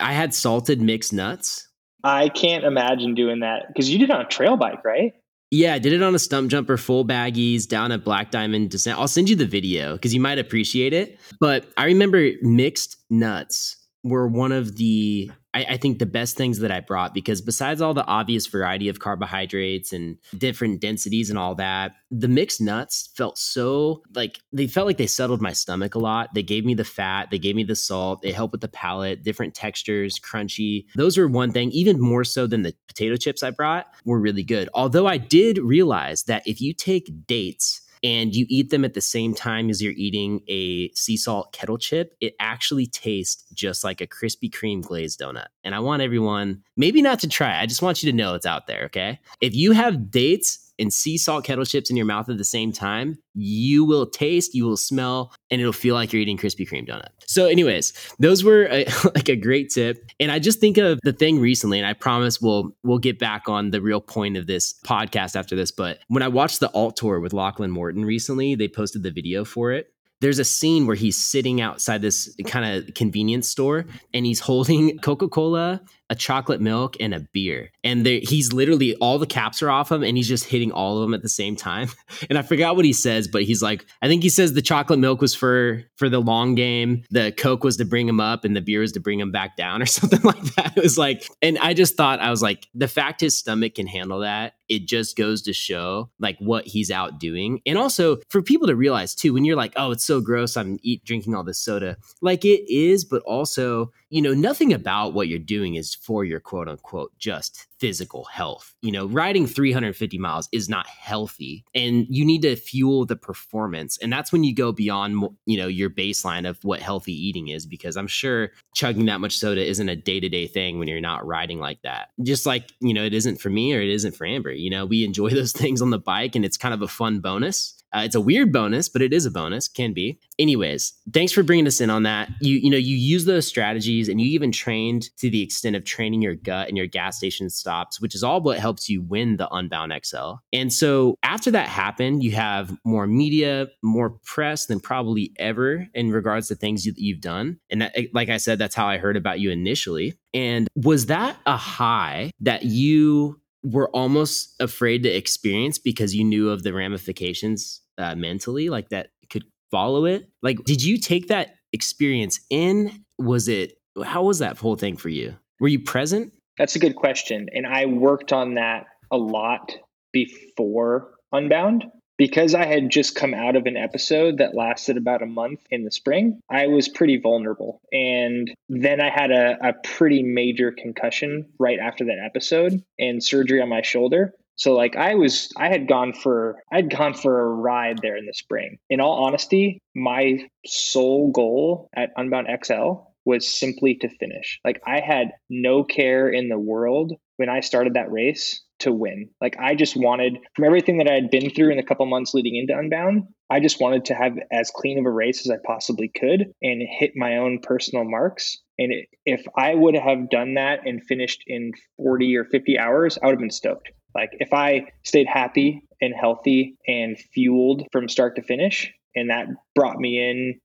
I had salted mixed nuts. I can't imagine doing that because you did it on a trail bike, right? Yeah, I did it on a stump jumper, full baggies down at Black Diamond Descent. I'll send you the video because you might appreciate it. But I remember mixed nuts were one of the I, I, think the best things that I brought because besides all the obvious variety of carbohydrates and different densities and all that, the mixed nuts felt so like they felt like they settled my stomach a lot. They gave me the fat, they gave me the salt, they helped with the palate, different textures, crunchy. Those were one thing, even more so than the potato chips I brought, were really good. Although I did realize that if you take dates and you eat them at the same time as you're eating a sea salt kettle chip, it actually tastes just like a Krispy Kreme glazed donut. And I want everyone, maybe not to try, I just want you to know it's out there, okay? If you have dates and sea salt kettle chips in your mouth at the same time, you will taste, you will smell, and it'll feel like you're eating Krispy Kreme donut. So, anyways, those were a, like a great tip. And I just think of the thing recently, and I promise we'll we'll get back on the real point of this podcast after this. But when I watched the alt tour with Lachlan Morton recently, they posted the video for it there's a scene where he's sitting outside this kind of convenience store and he's holding Coca Cola, a chocolate milk, and a beer. And he's literally all the caps are off him and he's just hitting all of them at the same time. And I forgot what he says, but he's like, I think he says the chocolate milk was for for the long game, the Coke was to bring him up, and the beer was to bring him back down or something like that. It was like, and I just thought I was like, the fact his stomach can handle that it just goes to show like what he's out doing. And also for people to realize too, when you're like, oh, it's so gross, I'm eat drinking all this soda. Like it is, but also, you know, nothing about what you're doing is for your quote unquote just physical health. You know, riding 350 miles is not healthy and you need to fuel the performance. And that's when you go beyond, you know, your baseline of what healthy eating is, because I'm sure chugging that much soda isn't a day to day thing when you're not riding like that. Just like, you know, it isn't for me or it isn't for Amber. You know, we enjoy those things on the bike and it's kind of a fun bonus. Uh, it's a weird bonus, but it is a bonus, can be. Anyways, thanks for bringing us in on that. You you know you use those strategies and you even trained to the extent of training your gut and your gas station stops, which is all what helps you win the Unbound XL. And so after that happened, you have more media, more press than probably ever in regards to things you, you've done. And that, like I said, that's how I heard about you initially. And was that a high that you were almost afraid to experience because you knew of the ramifications uh, mentally, like that could follow it. Like, did you take that experience in? Was it, how was that whole thing for you? Were you present? That's a good question. And I worked on that a lot before Unbound because I had just come out of an episode that lasted about a month in the spring, I was pretty vulnerable. And then I had a, a pretty major concussion right after that episode and surgery on my shoulder. So like I was I had gone for I'd gone for a ride there in the spring. In all honesty, my sole goal at Unbound XL was simply to finish. Like I had no care in the world when I started that race to win. Like I just wanted from everything that I had been through in the couple months leading into Unbound, I just wanted to have as clean of a race as I possibly could and hit my own personal marks. And if I would have done that and finished in 40 or 50 hours, I would have been stoked. Like if I stayed happy and healthy and fueled from start to finish, and that brought me in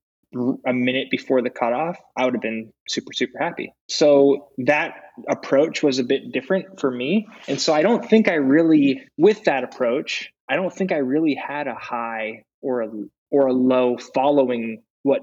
a minute before the cutoff, I would have been super, super happy. So that approach was a bit different for me. And so I don't think I really, with that approach, I don't think I really had a high or a or a low following what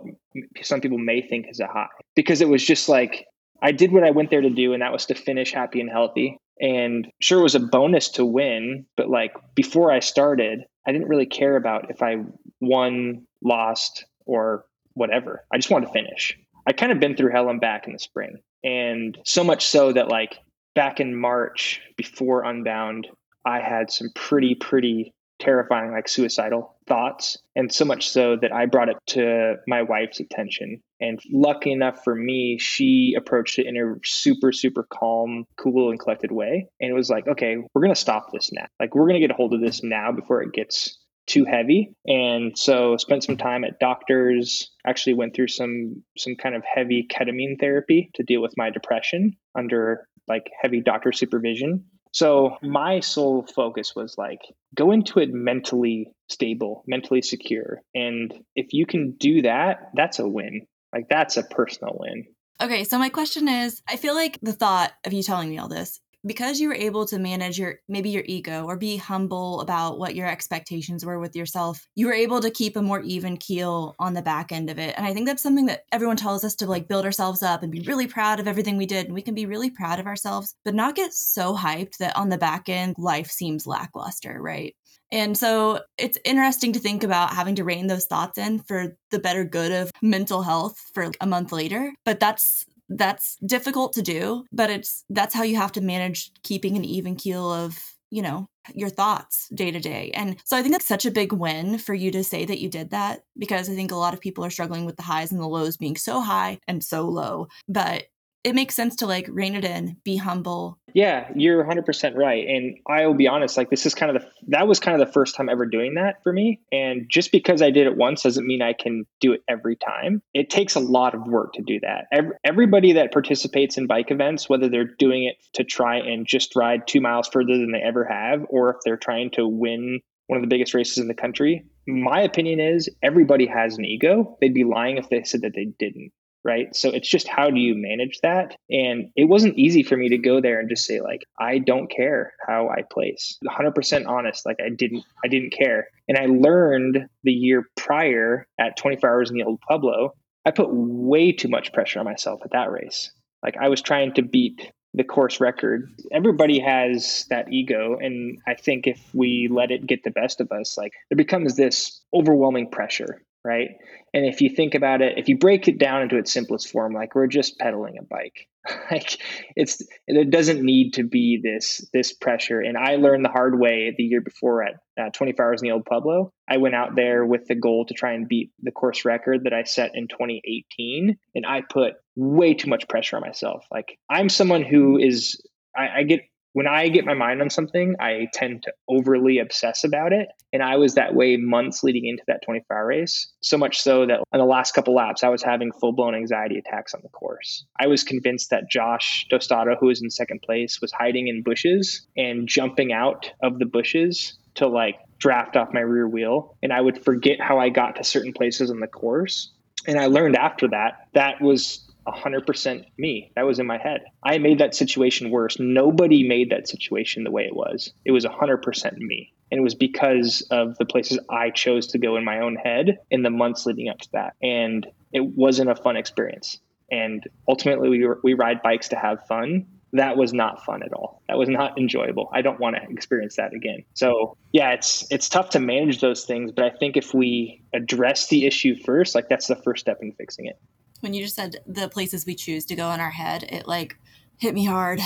some people may think is a high because it was just like I did what I went there to do, and that was to finish happy and healthy. And sure, it was a bonus to win, but like before I started, I didn't really care about if I won, lost, or whatever. I just wanted to finish. I kind of been through hell and back in the spring. And so much so that like back in March before Unbound, I had some pretty, pretty terrifying, like suicidal thoughts. And so much so that I brought it to my wife's attention. And lucky enough for me, she approached it in a super, super calm, cool, and collected way. And it was like, okay, we're going to stop this now. Like, we're going to get a hold of this now before it gets too heavy and so spent some time at doctors actually went through some some kind of heavy ketamine therapy to deal with my depression under like heavy doctor supervision so my sole focus was like go into it mentally stable mentally secure. And if you can do that that's a win. Like that's a personal win. Okay, so my question is I feel like the thought of you telling me all this because you were able to manage your maybe your ego or be humble about what your expectations were with yourself you were able to keep a more even keel on the back end of it and i think that's something that everyone tells us to like build ourselves up and be really proud of everything we did and we can be really proud of ourselves but not get so hyped that on the back end life seems lackluster right and so it's interesting to think about having to rein those thoughts in for the better good of mental health for a month later. But that's that's difficult to do, but it's that's how you have to manage keeping an even keel of, you know, your thoughts day to day. And so I think it's such a big win for you to say that you did that because I think a lot of people are struggling with the highs and the lows being so high and so low. But it makes sense to like rein it in, be humble. Yeah, you're 100% right. And I will be honest, like this is kind of the that was kind of the first time ever doing that for me. And just because I did it once doesn't mean I can do it every time. It takes a lot of work to do that. Everybody that participates in bike events, whether they're doing it to try and just ride 2 miles further than they ever have or if they're trying to win one of the biggest races in the country, my opinion is everybody has an ego. They'd be lying if they said that they didn't right? So it's just how do you manage that? And it wasn't easy for me to go there and just say like i don't care how i place. 100% honest like i didn't i didn't care. And i learned the year prior at 24 hours in the old pueblo i put way too much pressure on myself at that race. Like i was trying to beat the course record. Everybody has that ego and i think if we let it get the best of us like there becomes this overwhelming pressure right? And if you think about it, if you break it down into its simplest form, like we're just pedaling a bike, like it's it doesn't need to be this this pressure. And I learned the hard way the year before at uh, 24 hours in the old Pueblo. I went out there with the goal to try and beat the course record that I set in 2018, and I put way too much pressure on myself. Like I'm someone who is I, I get when I get my mind on something, I tend to overly obsess about it. And I was that way months leading into that 24 hour race. So much so that on the last couple laps, I was having full blown anxiety attacks on the course. I was convinced that Josh Tostado, who was in second place, was hiding in bushes and jumping out of the bushes to like draft off my rear wheel. And I would forget how I got to certain places on the course. And I learned after that that was 100% me. That was in my head. I made that situation worse. Nobody made that situation the way it was. It was 100% me. And it was because of the places I chose to go in my own head in the months leading up to that. And it wasn't a fun experience. And ultimately, we, we ride bikes to have fun. That was not fun at all. That was not enjoyable. I don't want to experience that again. So yeah, it's it's tough to manage those things, but I think if we address the issue first, like that's the first step in fixing it when you just said the places we choose to go in our head, it like hit me hard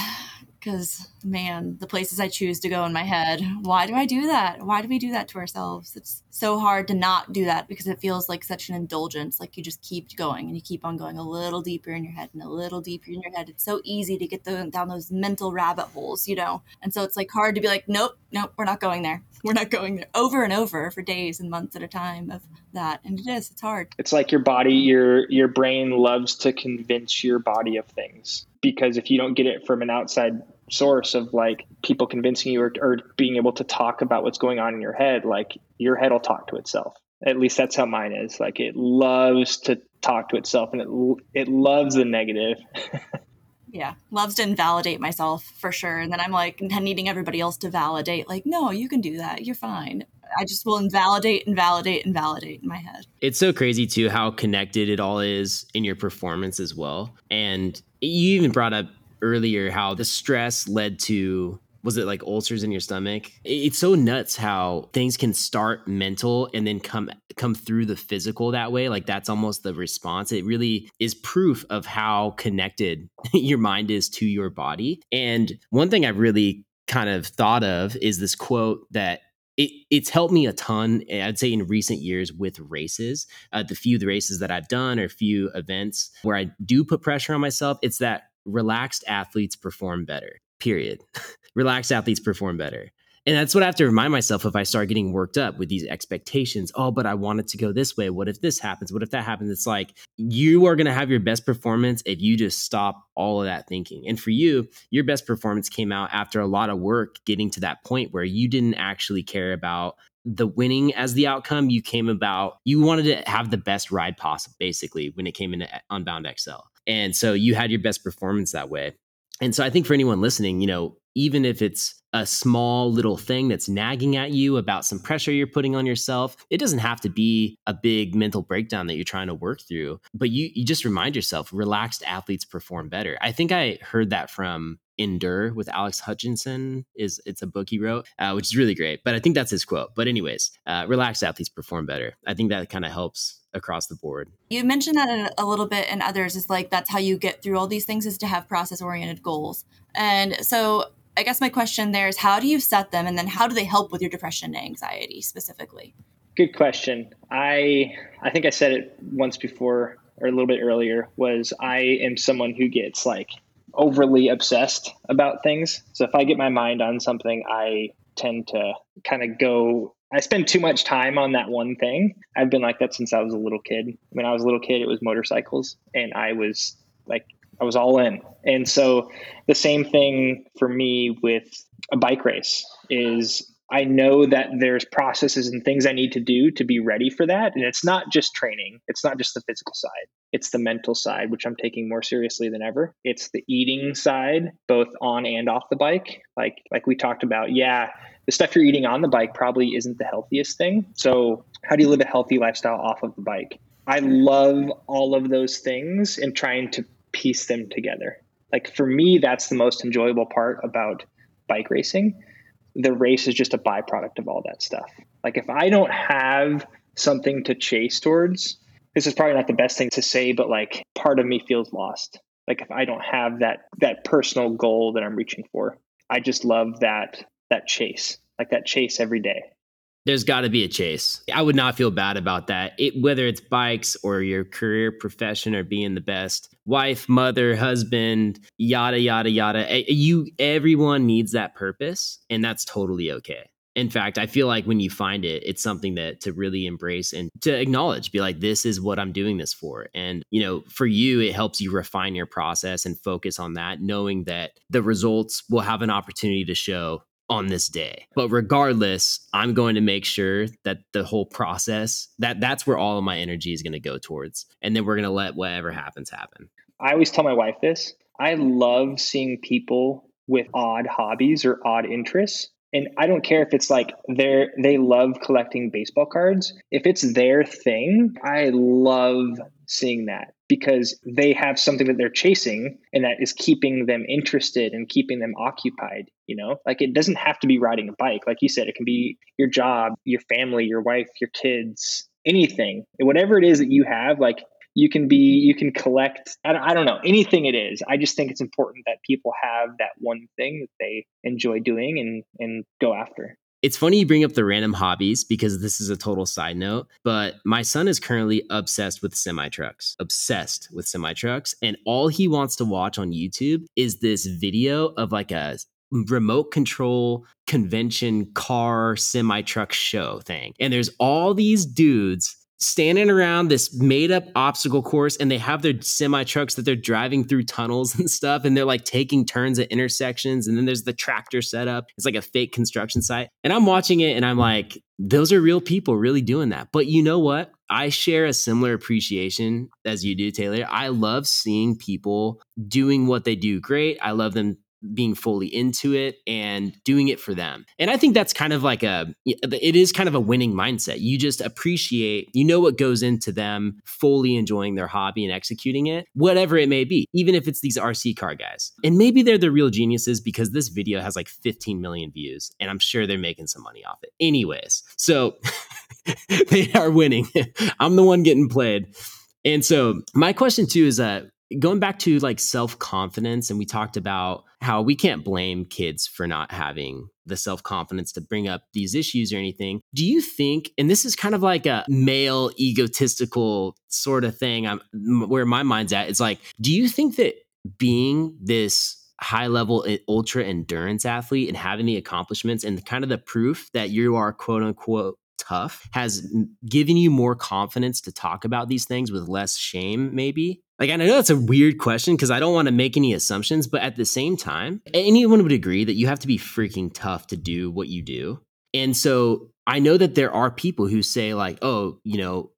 because man the places i choose to go in my head why do i do that? Why do we do that to ourselves? It's so hard to not do that because it feels like such an indulgence like you just keep going and you keep on going a little deeper in your head and a little deeper in your head. It's so easy to get the, down those mental rabbit holes you know? And so it's like hard to be like nope nope we're not going there. We're not going there. Over and over for days and months at a time of that. And it is it's hard. It's like your body your your brain loves to convince your body of things because if you don't get it from an outside source of like people convincing you or, or being able to talk about what's going on in your head like your head will talk to itself. At least that's how mine is. Like it loves to talk to itself and it it loves the negative. Yeah loves to invalidate myself for sure. And then i'm like needing everybody else to validate like no you can do that. You're fine I just will invalidate, invalidate, invalidate in my head. It's so crazy too how connected it all is in your performance as well. And you even brought up earlier how the stress led to was it like ulcers in your stomach it's so nuts how things can start mental and then come come through the physical that way like that's almost the response it really is proof of how connected your mind is to your body and one thing i've really kind of thought of is this quote that it, it's helped me a ton i'd say in recent years with races uh, the few the races that i've done or few events where i do put pressure on myself it's that relaxed athletes perform better period relaxed athletes perform better. And that's what I have to remind myself if I start getting worked up with these expectations. Oh, but I want it to go this way. What if this happens? What if that happens? It's like you are going to have your best performance if you just stop all of that thinking. And for you, your best performance came out after a lot of work getting to that point where you didn't actually care about the winning as the outcome. You came about, you wanted to have the best ride possible, basically, when it came into Unbound XL. And so you had your best performance that way. And so I think for anyone listening, you know, even if it's a small little thing that's nagging at you about some pressure you're putting on yourself, it doesn't have to be a big mental breakdown that you're trying to work through. But you you just remind yourself, relaxed athletes perform better. I think I heard that from Endure with Alex Hutchinson is it's a book he wrote, uh, which is really great. But I think that's his quote. But anyways, uh, relaxed athletes perform better. I think that kind of helps across the board. You mentioned that a little bit, and others is like that's how you get through all these things is to have process oriented goals. And so I guess my question there is how do you set them and then how do they help with your depression and anxiety specifically? Good question. I I think I said it once before or a little bit earlier was I am someone who gets like overly obsessed about things. So if I get my mind on something, I tend to kind of go I spend too much time on that one thing. I've been like that since I was a little kid. When I was a little kid, it was motorcycles, and I was like, I was all in. And so the same thing for me with a bike race is I know that there's processes and things I need to do to be ready for that. And it's not just training, it's not just the physical side, it's the mental side, which I'm taking more seriously than ever. It's the eating side, both on and off the bike. Like like we talked about, yeah, the stuff you're eating on the bike probably isn't the healthiest thing. So, how do you live a healthy lifestyle off of the bike? I love all of those things and trying to piece them together. Like for me, that's the most enjoyable part about bike racing. The race is just a byproduct of all that stuff. Like if I don't have something to chase towards, this is probably not the best thing to say, but like part of me feels lost. Like if I don't have that that personal goal that I'm reaching for. I just love that that chase, like that chase every day. There's got to be a chase. I would not feel bad about that. It, whether it's bikes or your career, profession, or being the best wife, mother, husband, yada yada yada. Eh, you, everyone needs that purpose, and that's totally okay. In fact, I feel like when you find it, it's something that to really embrace and to acknowledge, be like, this is what I'm doing this for. And, you know, for you, it helps you refine your process and focus on that, knowing that the results will have an opportunity to show on this day. But regardless, I'm going to make sure that the whole process that that's where all of my energy is going to go towards. And then we're going to let whatever happens happen. I always tell my wife this. I love seeing people with odd hobbies or odd interests. And I don't care if it's like they're they love collecting baseball cards. If it's their thing, I love seeing that because they have something that they're chasing and that is keeping them interested and keeping them occupied you know? Like it doesn't have to be riding a bike. Like you said it can be your job your family your wife your kids anything. Whatever it is that you have like you can be you can collect I don't, I don't know anything it is. I just think it's important that people have that one thing that they enjoy doing and and go after it's funny you bring up the random hobbies because this is a total side note, but my son is currently obsessed with semi trucks, obsessed with semi trucks. And all he wants to watch on YouTube is this video of like a remote control convention car semi truck show thing. And there's all these dudes standing around this made up obstacle course and they have their semi trucks that they're driving through tunnels and stuff and they're like taking turns at intersections and then there's the tractor setup. It's like a fake construction site. And i'm watching it and i'm like those are real people really doing that. But you know what? I share a similar appreciation as you do taylor. I love seeing people doing what they do great. I love them being fully into it and doing it for them. And I think that's kind of like a it is kind of a winning mindset. You just appreciate, you know what goes into them fully enjoying their hobby and executing it, whatever it may be, even if it's these RC car guys. And maybe they're the real geniuses because this video has like 15 million views and I'm sure they're making some money off it. Anyways, so they are winning. I'm the one getting played. And so my question too is that going back to like self confidence, and we talked about how we can't blame kids for not having the self confidence to bring up these issues or anything. Do you think, and this is kind of like a male egotistical sort of thing, I'm, where my mind's at, it's like, do you think that being this high level eh, ultra endurance athlete and having the accomplishments and kind of the proof that you are quote unquote tough has given you more confidence to talk about these things with less shame, maybe? Like, I know that's a weird question because I don't want to make any assumptions, but at the same time, anyone would agree that you have to be freaking tough to do what you do. And so I know that there are people who say, like, oh, you know,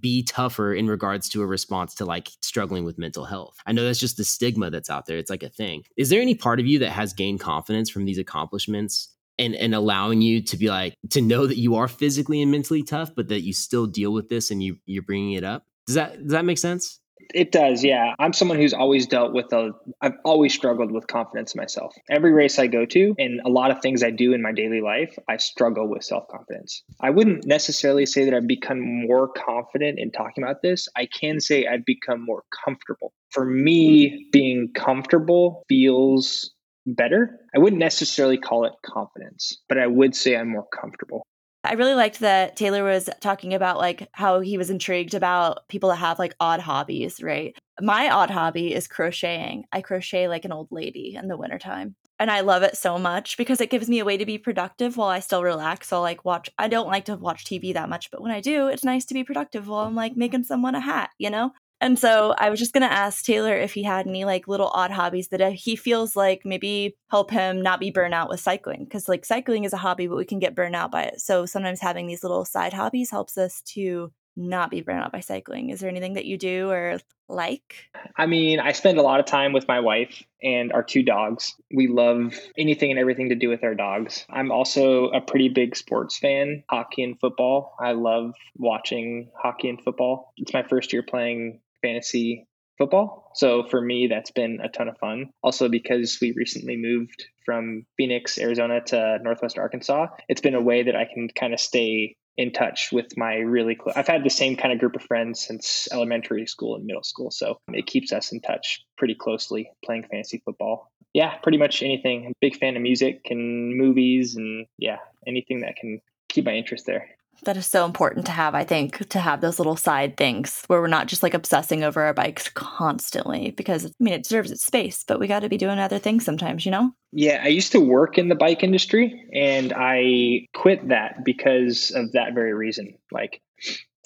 be tougher in regards to a response to like struggling with mental health. I know that's just the stigma that's out there. It's like a thing. Is there any part of you that has gained confidence from these accomplishments and and allowing you to be like to know that you are physically and mentally tough but that you still deal with this and you you're bringing it up does that does that make sense it does yeah. I'm someone who's always dealt with a i've always struggled with confidence in myself. Every race i go to and a lot of things i do in my daily life i struggle with self-confidence. I wouldn't necessarily say that i've become more confident in talking about this. I can say i've become more comfortable. For me being comfortable feels better. I wouldn't necessarily call it confidence, but I would say I'm more comfortable. I really liked that Taylor was talking about like how he was intrigued about people that have like odd hobbies, right? My odd hobby is crocheting. I crochet like an old lady in the wintertime. And I love it so much because it gives me a way to be productive while I still relax. I'll like watch I don't like to watch TV that much, but when I do, it's nice to be productive while I'm like making someone a hat, you know? And so I was just going to ask Taylor if he had any like little odd hobbies that uh, he feels like maybe help him not be burnt out with cycling. Cause like cycling is a hobby, but we can get burned out by it. So sometimes having these little side hobbies helps us to not be burnt out by cycling. Is there anything that you do or like? I mean, I spend a lot of time with my wife and our two dogs. We love anything and everything to do with our dogs. I'm also a pretty big sports fan, hockey and football. I love watching hockey and football. It's my first year playing fantasy football. So for me, that's been a ton of fun. Also, because we recently moved from Phoenix, Arizona to Northwest Arkansas, it's been a way that I can kind of stay in touch with my really close. I've had the same kind of group of friends since elementary school and middle school. So it keeps us in touch pretty closely playing fantasy football. Yeah, pretty much anything. I'm a big fan of music and movies and yeah, anything that can keep my interest there. That is so important to have, I think, to have those little side things where we're not just like obsessing over our bikes constantly because, I mean, it deserves its space, but we got to be doing other things sometimes, you know? Yeah, I used to work in the bike industry and I quit that because of that very reason. Like,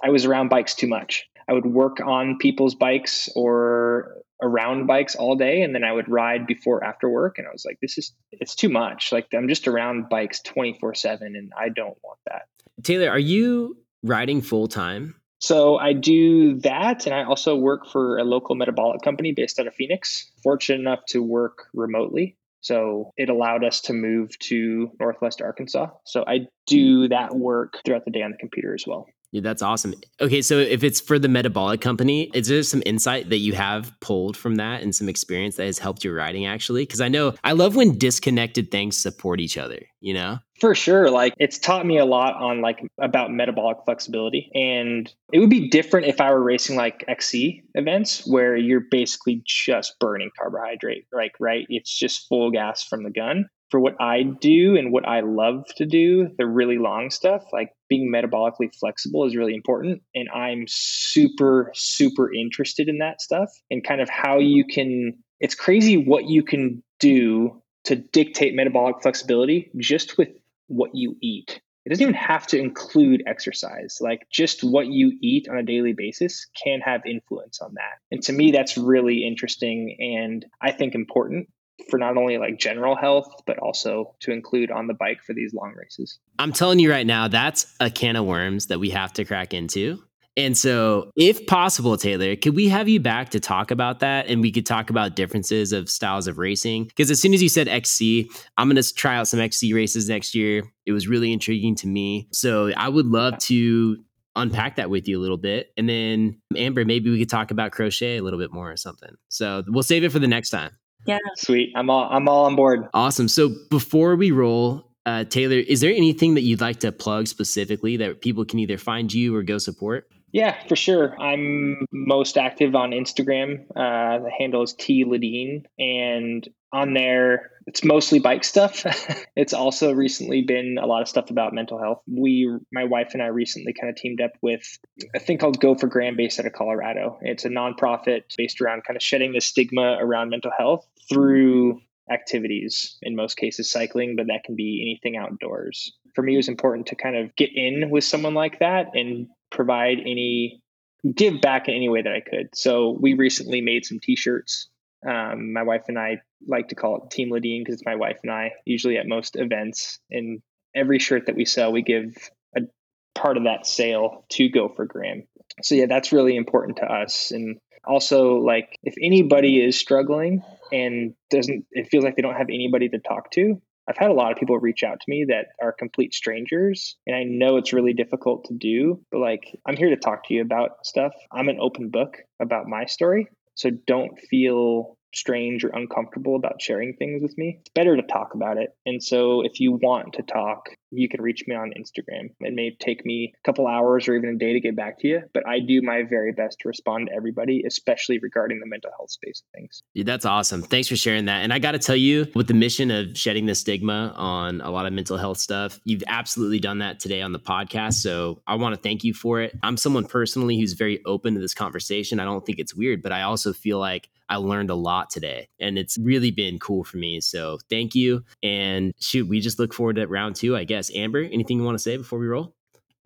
I was around bikes too much. I would work on people's bikes or around bikes all day and then I would ride before after work and I was like this is it's too much like I'm just around bikes 24/7 and I don't want that. Taylor, are you riding full time? So I do that, and I also work for a local metabolic company based out of Phoenix. Fortunate enough to work remotely, so it allowed us to move to Northwest Arkansas. So I do hmm. that work throughout the day on the computer as well. Yeah, that's awesome. Okay, so if it's for the metabolic company, is there some insight that you have pulled from that and some experience that has helped your writing actually? Because I know I love when disconnected things support each other, you know? For sure. Like it's taught me a lot on like about metabolic flexibility. And it would be different if I were racing like XC events where you're basically just burning carbohydrate, like, right? It's just full gas from the gun for what I do and what I love to do, the really long stuff, like being metabolically flexible is really important. And I'm super, super interested in that stuff and kind of how you can, it's crazy what you can do to dictate metabolic flexibility just with what you eat. It doesn't even have to include exercise. Like just what you eat on a daily basis can have influence on that. And to me, that's really interesting and I think important for not only like general health, but also to include on the bike for these long races. I'm telling you right now, that's a can of worms that we have to crack into. And so, if possible, Taylor, could we have you back to talk about that? And we could talk about differences of styles of racing? Because as soon as you said XC, I'm going to try out some XC races next year. It was really intriguing to me. So, I would love to unpack that with you a little bit. And then, Amber, maybe we could talk about crochet a little bit more or something. So, we'll save it for the next time. Yeah. Sweet. I'm all I'm all on board. Awesome. So, before we roll, uh, Taylor, is there anything that you'd like to plug specifically that people can either find you or go support? Yeah, for sure. I'm most active on Instagram. Uh, the handle is T Lideen, and on there, it's mostly bike stuff. it's also recently been a lot of stuff about mental health. We, my wife and I, recently kind of teamed up with a thing called Go for Graham, based out of Colorado. It's a nonprofit based around kind of shedding the stigma around mental health through activities. In most cases, cycling, but that can be anything outdoors. For me, it was important to kind of get in with someone like that and provide any give back in any way that I could. So we recently made some T-shirts. Um, my wife and I like to call it Team Lideen because it's my wife and I usually at most events. And every shirt that we sell, we give a part of that sale to Go for Graham. So yeah, that's really important to us. And also, like if anybody is struggling and doesn't, it feels like they don't have anybody to talk to. I've had a lot of people reach out to me that are complete strangers, and I know it's really difficult to do, but like, I'm here to talk to you about stuff. I'm an open book about my story. So don't feel strange or uncomfortable about sharing things with me, it's better to talk about it. And so if you want to talk, you can reach me on Instagram. It may take me a couple hours or even a day to get back to you, but I do my very best to respond to everybody, especially regarding the mental health space of things. That's awesome. Thanks for sharing that. And I got to tell you, with the mission of shedding the stigma on a lot of mental health stuff, you've absolutely done that today on the podcast. So I want to thank you for it. I'm someone personally who's very open to this conversation. I don't think it's weird, but I also feel like I learned a lot today and it's really been cool for me. So thank you. And shoot, we just look forward to round two, I guess. Amber, anything you want to say before we roll?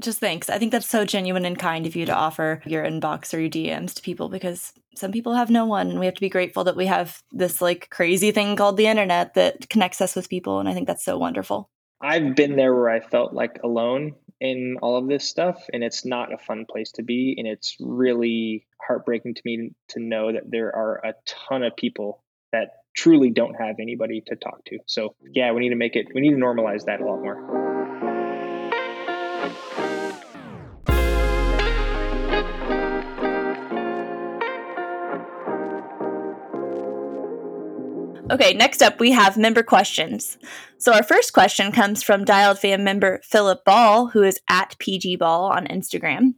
Just thanks. I think that's so genuine and kind of you to offer your inbox or your DMs to people because some people have no one and we have to be grateful that we have this like crazy thing called the internet that connects us with people and I think that's so wonderful. I've been there where I felt like alone in all of this stuff and it's not a fun place to be and it's really heartbreaking to me to know that there are a ton of people that truly don't have anybody to talk to. So yeah we need to make it we need to normalize that a lot more Okay, next up we have member questions. So our first question comes from Dialed Fam member Philip Ball, who is at PG Ball on Instagram.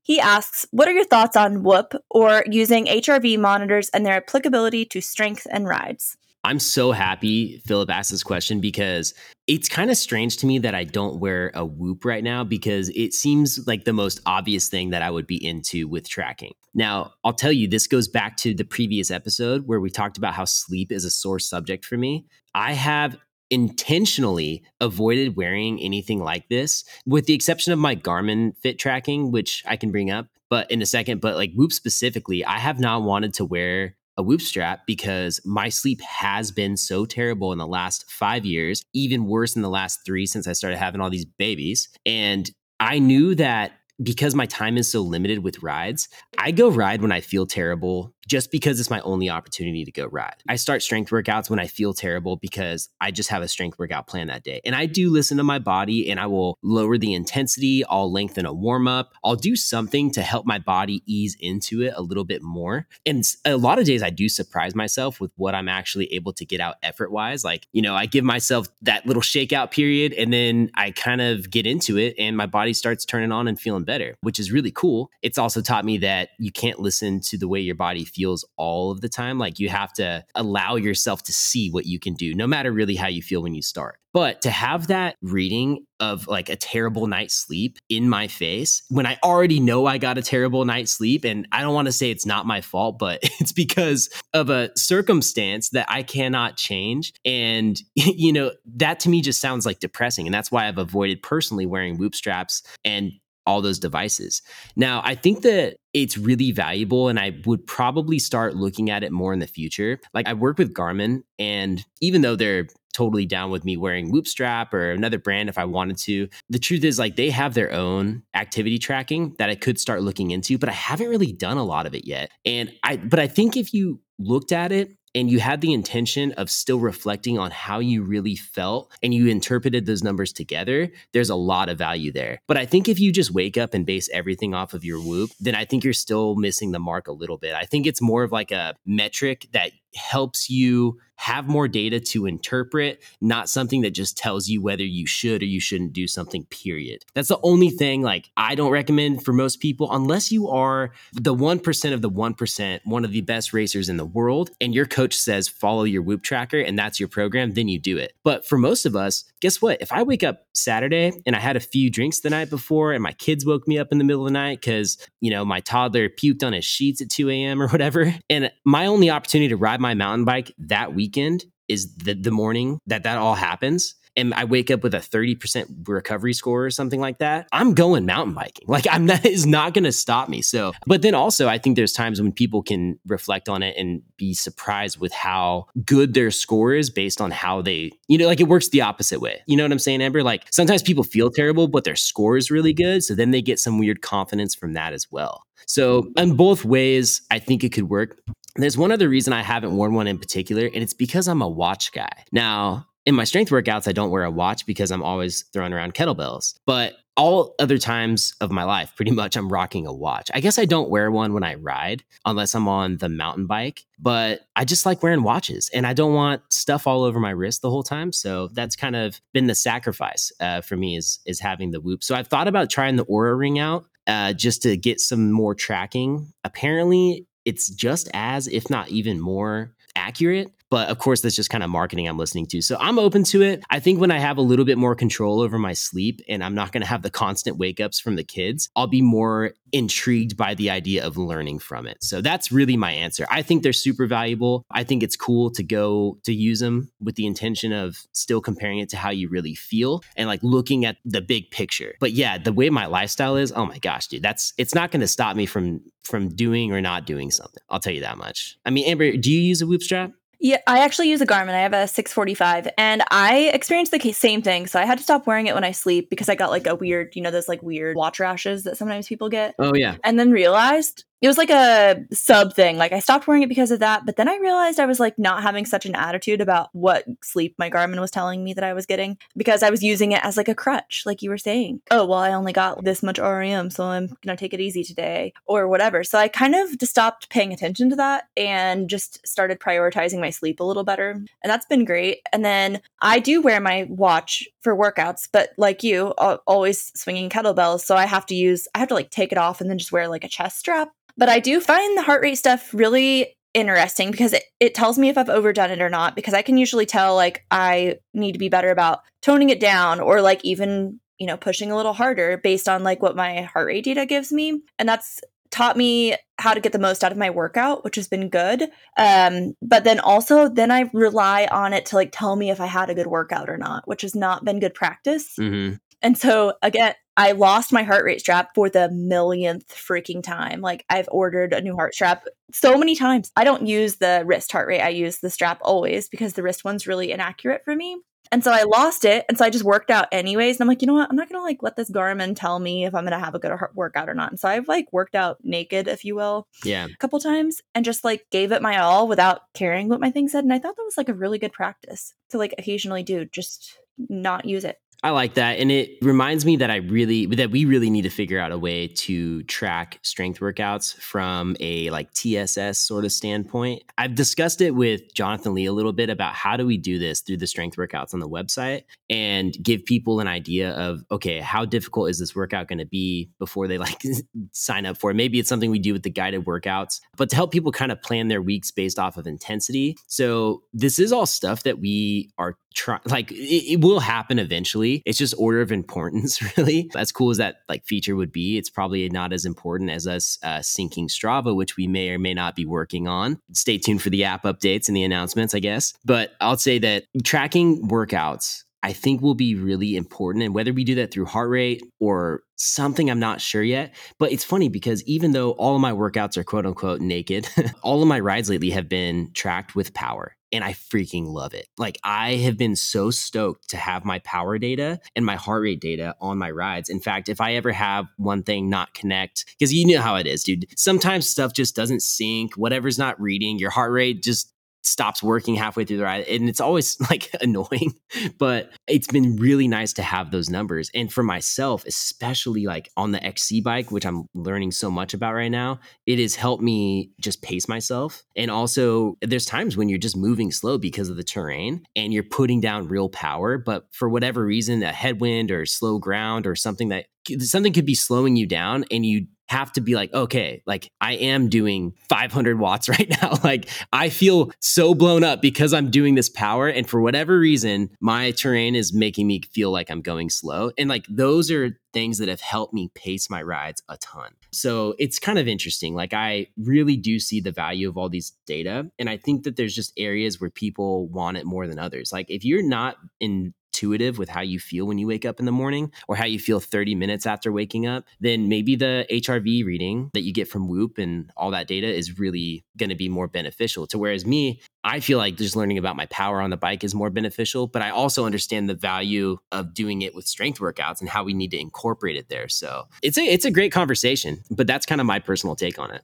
He asks, What are your thoughts on Whoop or using HRV monitors and their applicability to strength and rides? I'm so happy Philip asked this question because it's kind of strange to me that I don't wear a whoop right now because it seems like the most obvious thing that I would be into with tracking. Now, I'll tell you, this goes back to the previous episode where we talked about how sleep is a sore subject for me. I have intentionally avoided wearing anything like this, with the exception of my Garmin fit tracking, which I can bring up but in a second. But like Whoop specifically, I have not wanted to wear a whoop strap because my sleep has been so terrible in the last five years, even worse in the last three since I started having all these babies. And I knew that because my time is so limited with rides, I go ride when I feel terrible just because it's my only opportunity to go ride. I start strength workouts when I feel terrible because I just have a strength workout plan that day. And I do listen to my body and I will lower the intensity, I'll lengthen a warm up, I'll do something to help my body ease into it a little bit more. And a lot of days I do surprise myself with what I'm actually able to get out effort wise. Like, you know, I give myself that little shakeout period and then I kind of get into it and my body starts turning on and feeling better, which is really cool. It's also taught me that you can't listen to the way your body feels all of the time. Like you have to allow yourself to see what you can do, no matter really how you feel when you start. But to have that reading of like a terrible night's sleep in my face when I already know I got a terrible night's sleep, and I don't want to say it's not my fault, but it's because of a circumstance that I cannot change. And, you know, that to me just sounds like depressing. And that's why I've avoided personally wearing whoop straps and all those devices. Now, I think that it's really valuable and I would probably start looking at it more in the future. Like I work with Garmin and even though they're totally down with me wearing Whoopstrap or another brand if I wanted to. The truth is, like, they have their own activity tracking that I could start looking into, but I haven't really done a lot of it yet. And I, but I think if you looked at it and you had the intention of still reflecting on how you really felt and you interpreted those numbers together, there's a lot of value there. But I think if you just wake up and base everything off of your whoop, then I think you're still missing the mark a little bit. I think it's more of like a metric that helps you have more data to interpret, not something that just tells you whether you should or you shouldn't do something, period. That's the only thing like I don't recommend for most people unless you are the 1% of the 1%, one of the best racers in the world, and your coach says follow your whoop tracker and that's your program, then you do it. But for most of us, guess what? If I wake up Saturday and I had a few drinks the night before and my kids woke me up in the middle of the night because, you know, my toddler puked on his sheets at 2 a.m. or whatever, and my only opportunity to ride my mountain bike that weekend is the, the morning that that all happens and I wake up with a 30% recovery score or something like that, I'm going mountain biking. Like I'm not is not going to stop me. So, but then also I think there's times when people can reflect on it and be surprised with how good their score is based on how they, you know, like it works the opposite way. You know what I'm saying, Amber? Like sometimes people feel terrible, but their score is really good. So then they get some weird confidence from that as well. So, in both ways, I think it could work. There's one other reason I haven't worn one in particular, and it's because I'm a watch guy. Now, in my strength workouts, I don't wear a watch because I'm always throwing around kettlebells. But all other times of my life, pretty much, I'm rocking a watch. I guess I don't wear one when I ride unless I'm on the mountain bike, but I just like wearing watches and I don't want stuff all over my wrist the whole time. So that's kind of been the sacrifice uh, for me is, is having the whoop. So I've thought about trying the Oura ring out uh, just to get some more tracking. Apparently, it's just as, if not even more accurate. But of course, that's just kind of marketing I'm listening to. So I'm open to it. I think when I have a little bit more control over my sleep and I'm not going to have the constant wake ups from the kids, I'll be more intrigued by the idea of learning from it. So that's really my answer. I think they're super valuable. I think it's cool to go to use them with the intention of still comparing it to how you really feel and like looking at the big picture. But yeah, the way my lifestyle is, oh my gosh, dude, that's it's not going to stop me from from doing or not doing something. I'll tell you that much. I mean, Amber, do you use a whoop strap? Yeah, I actually use a Garmin. I have a 645 and I experienced the same thing. So I had to stop wearing it when I sleep because I got like a weird, you know, those like weird watch rashes that sometimes people get. Oh, yeah. And then realized it was like a sub thing. Like I stopped wearing it because of that, but then I realized I was like not having such an attitude about what sleep my Garmin was telling me that I was getting because I was using it as like a crutch, like you were saying. Oh, well, I only got this much REM, so I'm going to take it easy today or whatever. So I kind of just stopped paying attention to that and just started prioritizing my sleep a little better. And that's been great. And then I do wear my watch for workouts, but like you, always swinging kettlebells, so I have to use I have to like take it off and then just wear like a chest strap but I do find the heart rate stuff really interesting because it, it tells me if I've overdone it or not, because I can usually tell like I need to be better about toning it down or like even, you know, pushing a little harder based on like what my heart rate data gives me. And that's taught me how to get the most out of my workout, which has been good. Um, but then also then I rely on it to like tell me if I had a good workout or not, which has not been good practice. Mm-hmm. And so again, I lost my heart rate strap for the millionth freaking time. Like I've ordered a new heart strap so many times. I don't use the wrist heart rate. I use the strap always because the wrist one's really inaccurate for me. And so I lost it. And so I just worked out anyways. And I'm like, you know what? I'm not going to like let this Garmin tell me if I'm going to have a good workout or not. And so I've like worked out naked, if you will, yeah, a couple times and just like gave it my all without caring what my thing said. And I thought that was like a really good practice to like occasionally do, just not use it. I like that. And it reminds me that I really, that we really need to figure out a way to track strength workouts from a like TSS sort of standpoint. I've discussed it with Jonathan Lee a little bit about how do we do this through the strength workouts on the website and give people an idea of, okay, how difficult is this workout going to be before they like sign up for it? Maybe it's something we do with the guided workouts, but to help people kind of plan their weeks based off of intensity. So this is all stuff that we are try like it, it, will happen eventually. It's just order of importance really. As cool as that like feature would be it's probably not as important as us uh, syncing strava which we may or may not be working on. Stay tuned for the app updates and the announcements i guess. But i'll say that tracking workouts I think will be really important. And whether we do that through heart rate or something, I'm not sure yet. But it's funny because even though all of my workouts are quote unquote naked, all of my rides lately have been tracked with power. and I freaking love it. Like I have been so stoked to have my power data and my heart rate data on my rides. In fact, if I ever have one thing not connect, because you know how it is, dude. Sometimes stuff just doesn't sync, whatever's not reading, your heart rate just stops working halfway through the ride and it's always like annoying but it's been really nice to have those numbers. And for myself especially like on the xc bike which i'm learning so much about right now it has helped me just pace myself. And also there's times when you're just moving slow because of the terrain and you're putting down real power but for whatever reason a headwind or slow ground or something that something could be slowing you down and you have to be like, okay, like I am doing 500 watts right now. like I feel so blown up because I'm doing this power. And for whatever reason, my terrain is making me feel like I'm going slow. And like those are things that have helped me pace my rides a ton. So it's kind of interesting. Like I really do see the value of all these data. And I think that there's just areas where people want it more than others. Like if you're not in intuitive with how you feel when you wake up in the morning or how you feel 30 minutes after waking up, then maybe the HRV reading that you get from Whoop and all that data is really going to be more beneficial. To whereas me, I feel like just learning about my power on the bike is more beneficial, but I also understand the value of doing it with strength workouts and how we need to incorporate it there. So it's a it's a great conversation, but that's kind of my personal take on it.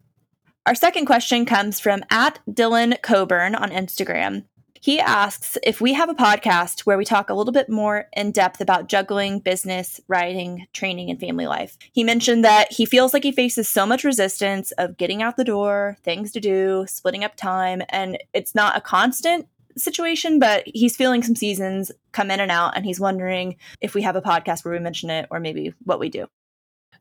Our second question comes from at Dylan Coburn on Instagram. He asks if we have a podcast where we talk a little bit more in depth about juggling, business, writing, training, and family life. He mentioned that he feels like he faces so much resistance of getting out the door, things to do, splitting up time, and it's not a constant situation, but he's feeling some seasons come in and out, and he's wondering if we have a podcast where we mention it or maybe what we do.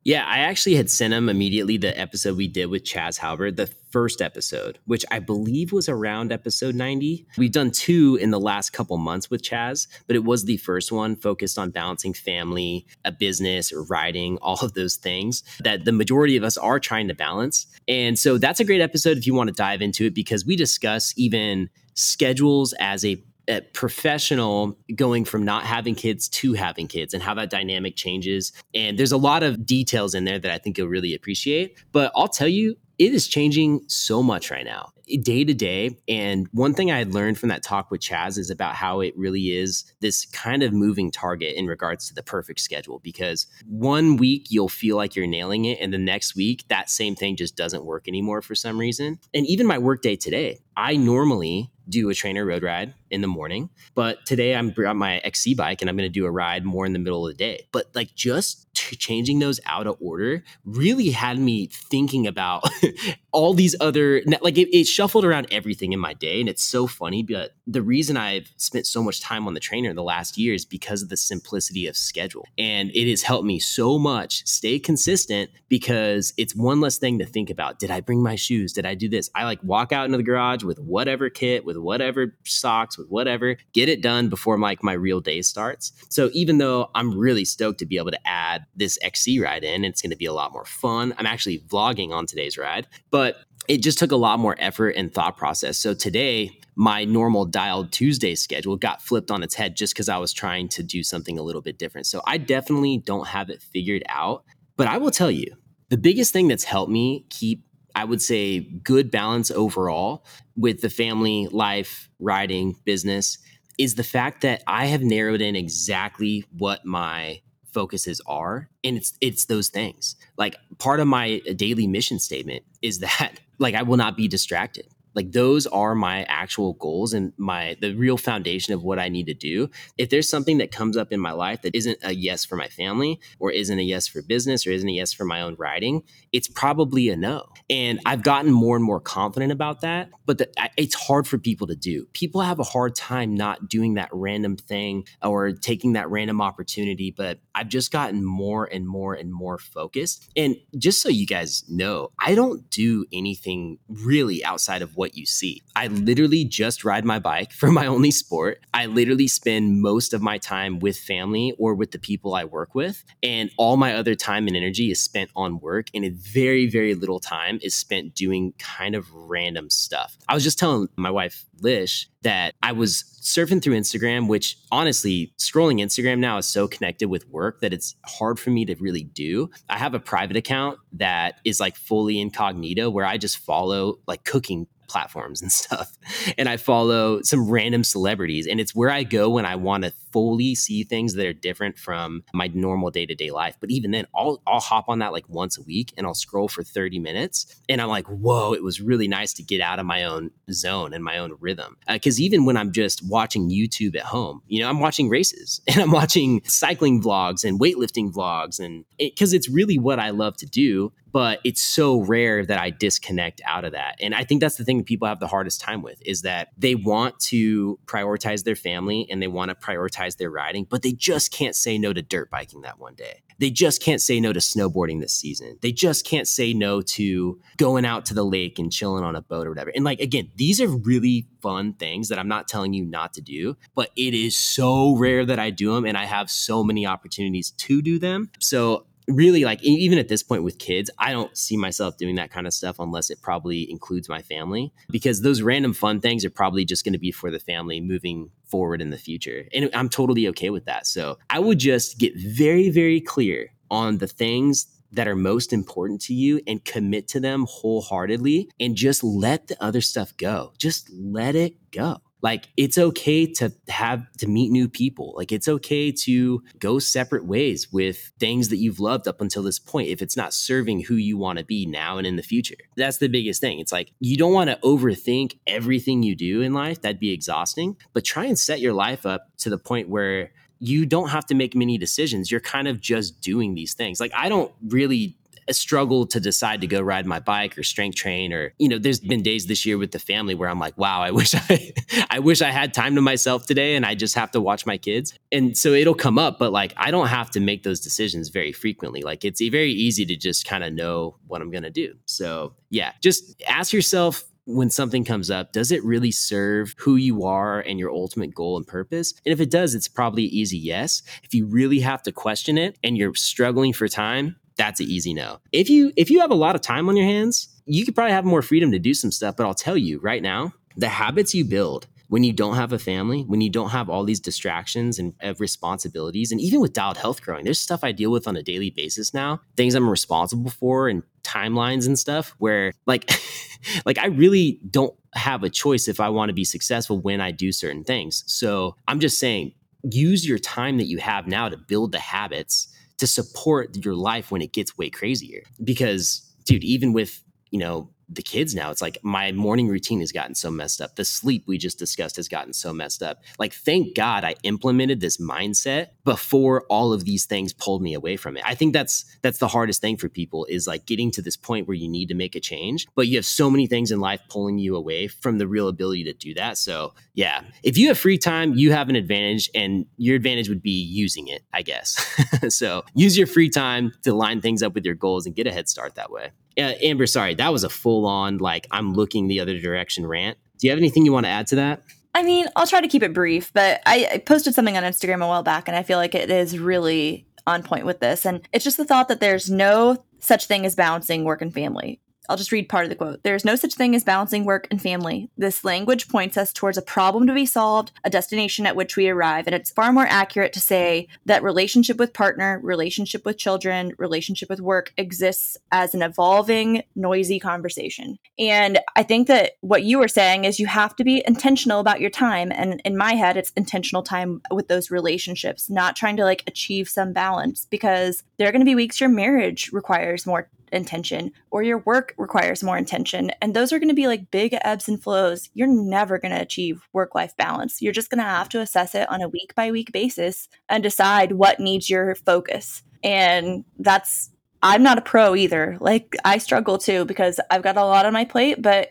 Yeah, I actually had sent him immediately the episode we did with Chaz Halbert, the first episode, which I believe was around episode 90. We've done two in the last couple months with Chaz, but it was the first one focused on balancing family, a business, writing, all of those things that the majority of us are trying to balance. And so that's a great episode if you want to dive into it because we discuss even schedules as a a professional going from not having kids to having kids and how that dynamic changes. And there's a lot of details in there that I think you'll really appreciate. But I'll tell you, it is changing so much right now, day to day. And one thing I had learned from that talk with Chaz is about how it really is this kind of moving target in regards to the perfect schedule. Because one week you'll feel like you're nailing it, and the next week that same thing just doesn't work anymore for some reason. And even my workday today, I normally do a TrainerRoad ride in the morning. But today I'm on my XC bike and I'm going to do a ride more in the middle of the day. But like just changing those out of order really had me thinking about all these other like it, it, shuffled around everything in my day and it's so funny but the reason i've spent so much time on the trainer the last year is because of the simplicity of schedule and it has helped me so much stay consistent because it's one less thing to think about did i bring my shoes did i do this i like walk out into the garage with whatever kit with whatever socks with whatever get it done before like my real day starts so even though i'm really stoked to be able to add this XC ride in. It's going to be a lot more fun. I'm actually vlogging on today's ride, but it just took a lot more effort and thought process. So today, my normal dialed Tuesday schedule got flipped on its head just because I was trying to do something a little bit different. So I definitely don't have it figured out. But I will tell you, the biggest thing that's helped me keep I would say good balance overall with the family life, riding, business is the fact that I have narrowed in exactly what my focuses are and it's it's those things. Like part of my daily mission statement is that like i will not be distracted like those are my actual goals and my the real foundation of what I need to do. If there's something that comes up in my life that isn't a yes for my family or isn't a yes for business or isn't a yes for my own writing, it's probably a no. And I've gotten more and more confident about that, but the, it's hard for people to do. People have a hard time not doing that random thing or taking that random opportunity, but I've just gotten more and more and more focused. And just so you guys know, I don't do anything really outside of what you see. I literally just ride my bike for my only sport. I literally spend most of my time with family or with the people I work with. And all my other time and energy is spent on work. And a very, very little time is spent doing kind of random stuff. I was just telling my wife, Lish, that I was surfing through Instagram, which honestly, scrolling Instagram now is so connected with work that it's hard for me to really do. I have a private account that is like fully incognito where I just follow like cooking platforms and stuff. And I follow some random celebrities. And it's where I go when I want to fully see things that are different from my normal day to day life. But even then, I'll, I'll hop on that like once a week and I'll scroll for 30 minutes. And I'm like, whoa, it was really nice to get out of my own zone and my own rhythm. Because uh, even when I'm just watching YouTube at home, you know, I'm watching races and I'm watching cycling vlogs and weightlifting vlogs. And because it, it's really what I love to do but it's so rare that I disconnect out of that. And I think that's the thing that people have the hardest time with is that they want to prioritize their family and they want to prioritize their riding, but they just can't say no to dirt biking that one day. They just can't say no to snowboarding this season. They just can't say no to going out to the lake and chilling on a boat or whatever. And like again, these are really fun things that I'm not telling you not to do, but it is so rare that I do them and I have so many opportunities to do them. So really like even at this point with kids i don't see myself doing that kind of stuff unless it probably includes my family because those random fun things are probably just going to be for the family moving forward in the future and i'm totally okay with that. So i would just get very very clear on the things that are most important to you and commit to them wholeheartedly and just let the other stuff go. Just let it go like it's okay to have to meet new people. Like it's okay to go separate ways with things that you've loved up until this point if it's not serving who you want to be now and in the future. That's the biggest thing. It's like you don't want to overthink everything you do in life. That'd be exhausting, but try and set your life up to the point where you don't have to make many decisions. You're kind of just doing these things. Like I don't really struggle to decide to go ride my bike or strength train or you know there's been days this year with the family where i'm like wow i wish i i wish i had time to myself today and i just have to watch my kids and so it'll come up but like i don't have to make those decisions very frequently like it's very easy to just kind of know what i'm going to do so yeah just ask yourself when something comes up, does it really serve who you are and your ultimate goal and purpose? And if it does, it's probably easy yes. If you really have to question it and you're struggling for time, that's an easy no. If you if you have a lot of time on your hands, you could probably have more freedom to do some stuff, but I'll tell you right now, the habits you build when you don't have a family, when you don't have all these distractions and uh, responsibilities, and even with dialed health growing, there's stuff I deal with on a daily basis now, things I'm responsible for and timelines and stuff where like like I really don't have a choice if I want to be successful when I do certain things. So I'm just saying use your time that you have now to build the habits to support your life when it gets way crazier. Because, dude, even with, you know, the kids now it's like my morning routine has gotten so messed up. The sleep we just discussed has gotten so messed up. Like thank god i implemented this mindset before all of these things pulled me away from it. I think that's that's the hardest thing for people is like getting to this point where you need to make a change but you have so many things in life pulling you away from the real ability to do that. So yeah if you have free time you have an advantage and your advantage would be using it i guess. So use your free time to line things up with your goals and get a head start that way uh, Amber, sorry, that was a full on like I'm looking the other direction rant. Do you have anything you want to add to that? I mean, I'll try to keep it brief, but I, I posted something on Instagram a while back, and I feel like it is really on point with this. And it's just the thought that there's no such thing as balancing work and family. I'll just read part of the quote. There is no such thing as balancing work and family. This language points us towards a problem to be solved, a destination at which we arrive, and it's far more accurate to say that relationship with partner, relationship with children, relationship with work exists as an evolving, noisy conversation. And I think that what you were saying is you have to be intentional about your time. And in my head, it's intentional time with those relationships, not trying to like achieve some balance because there are going to be weeks your marriage requires more intention or your work requires more intention. And those are going to be like big ebbs and flows. You're never going to achieve work life balance. You're just going to have to assess it on a week by week basis and decide what needs your focus. And that's I'm not a pro either. Like I struggle too because I've got a lot on my plate, but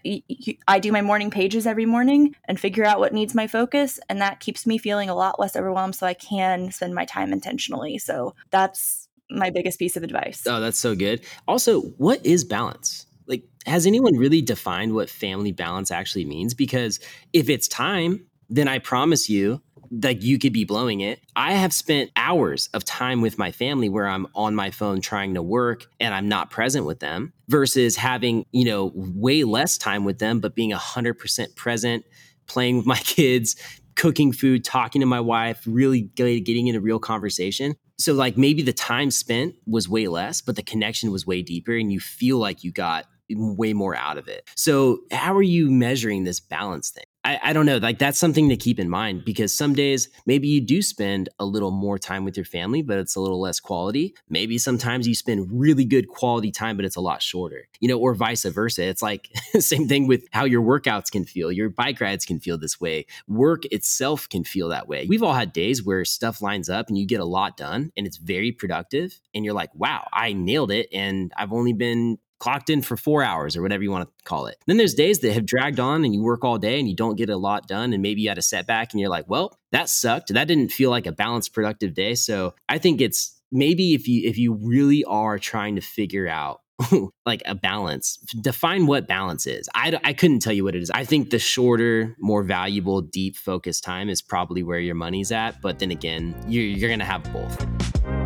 I do my morning pages every morning and figure out what needs my focus and that keeps me feeling a lot less overwhelmed so I can spend my time intentionally. So that's my biggest piece of advice. Oh, that's so good. Also, what is balance? Like, has anyone really defined what family balance actually means? Because if it's time, then I promise you, like you could be blowing it. I have spent hours of time with my family where I'm on my phone trying to work and I'm not present with them versus having, you know, way less time with them, but being 100% present, playing with my kids, cooking food, talking to my wife, really getting into real conversation so like maybe the time spent was way less but the connection was way deeper and you feel like you got way more out of it. So, how are you measuring this balance thing? I, I, don't know. Like that's something to keep in mind because some days maybe you do spend a little more time with your family, but it's a little less quality. Maybe sometimes you spend really good quality time, but it's a lot shorter, you know, or vice versa. It's like same thing with how your workouts can feel. Your bike rides can feel this way. Work itself can feel that way. We've all had days where stuff lines up and you get a lot done and it's very productive. And you're like, wow, I nailed it. And I've only been clocked in for four hours or whatever you want to call it. Then there's days that have dragged on and you work all day and you don't get a lot done. And maybe you had a setback and you're like, well, that sucked. That didn't feel like a balanced, productive day. So I think it's maybe if you if you really are trying to figure out like a balance define what balance is I, I couldn't tell you what it is i think the shorter more valuable deep focused time is probably where your money's at but then again you're, you're gonna have both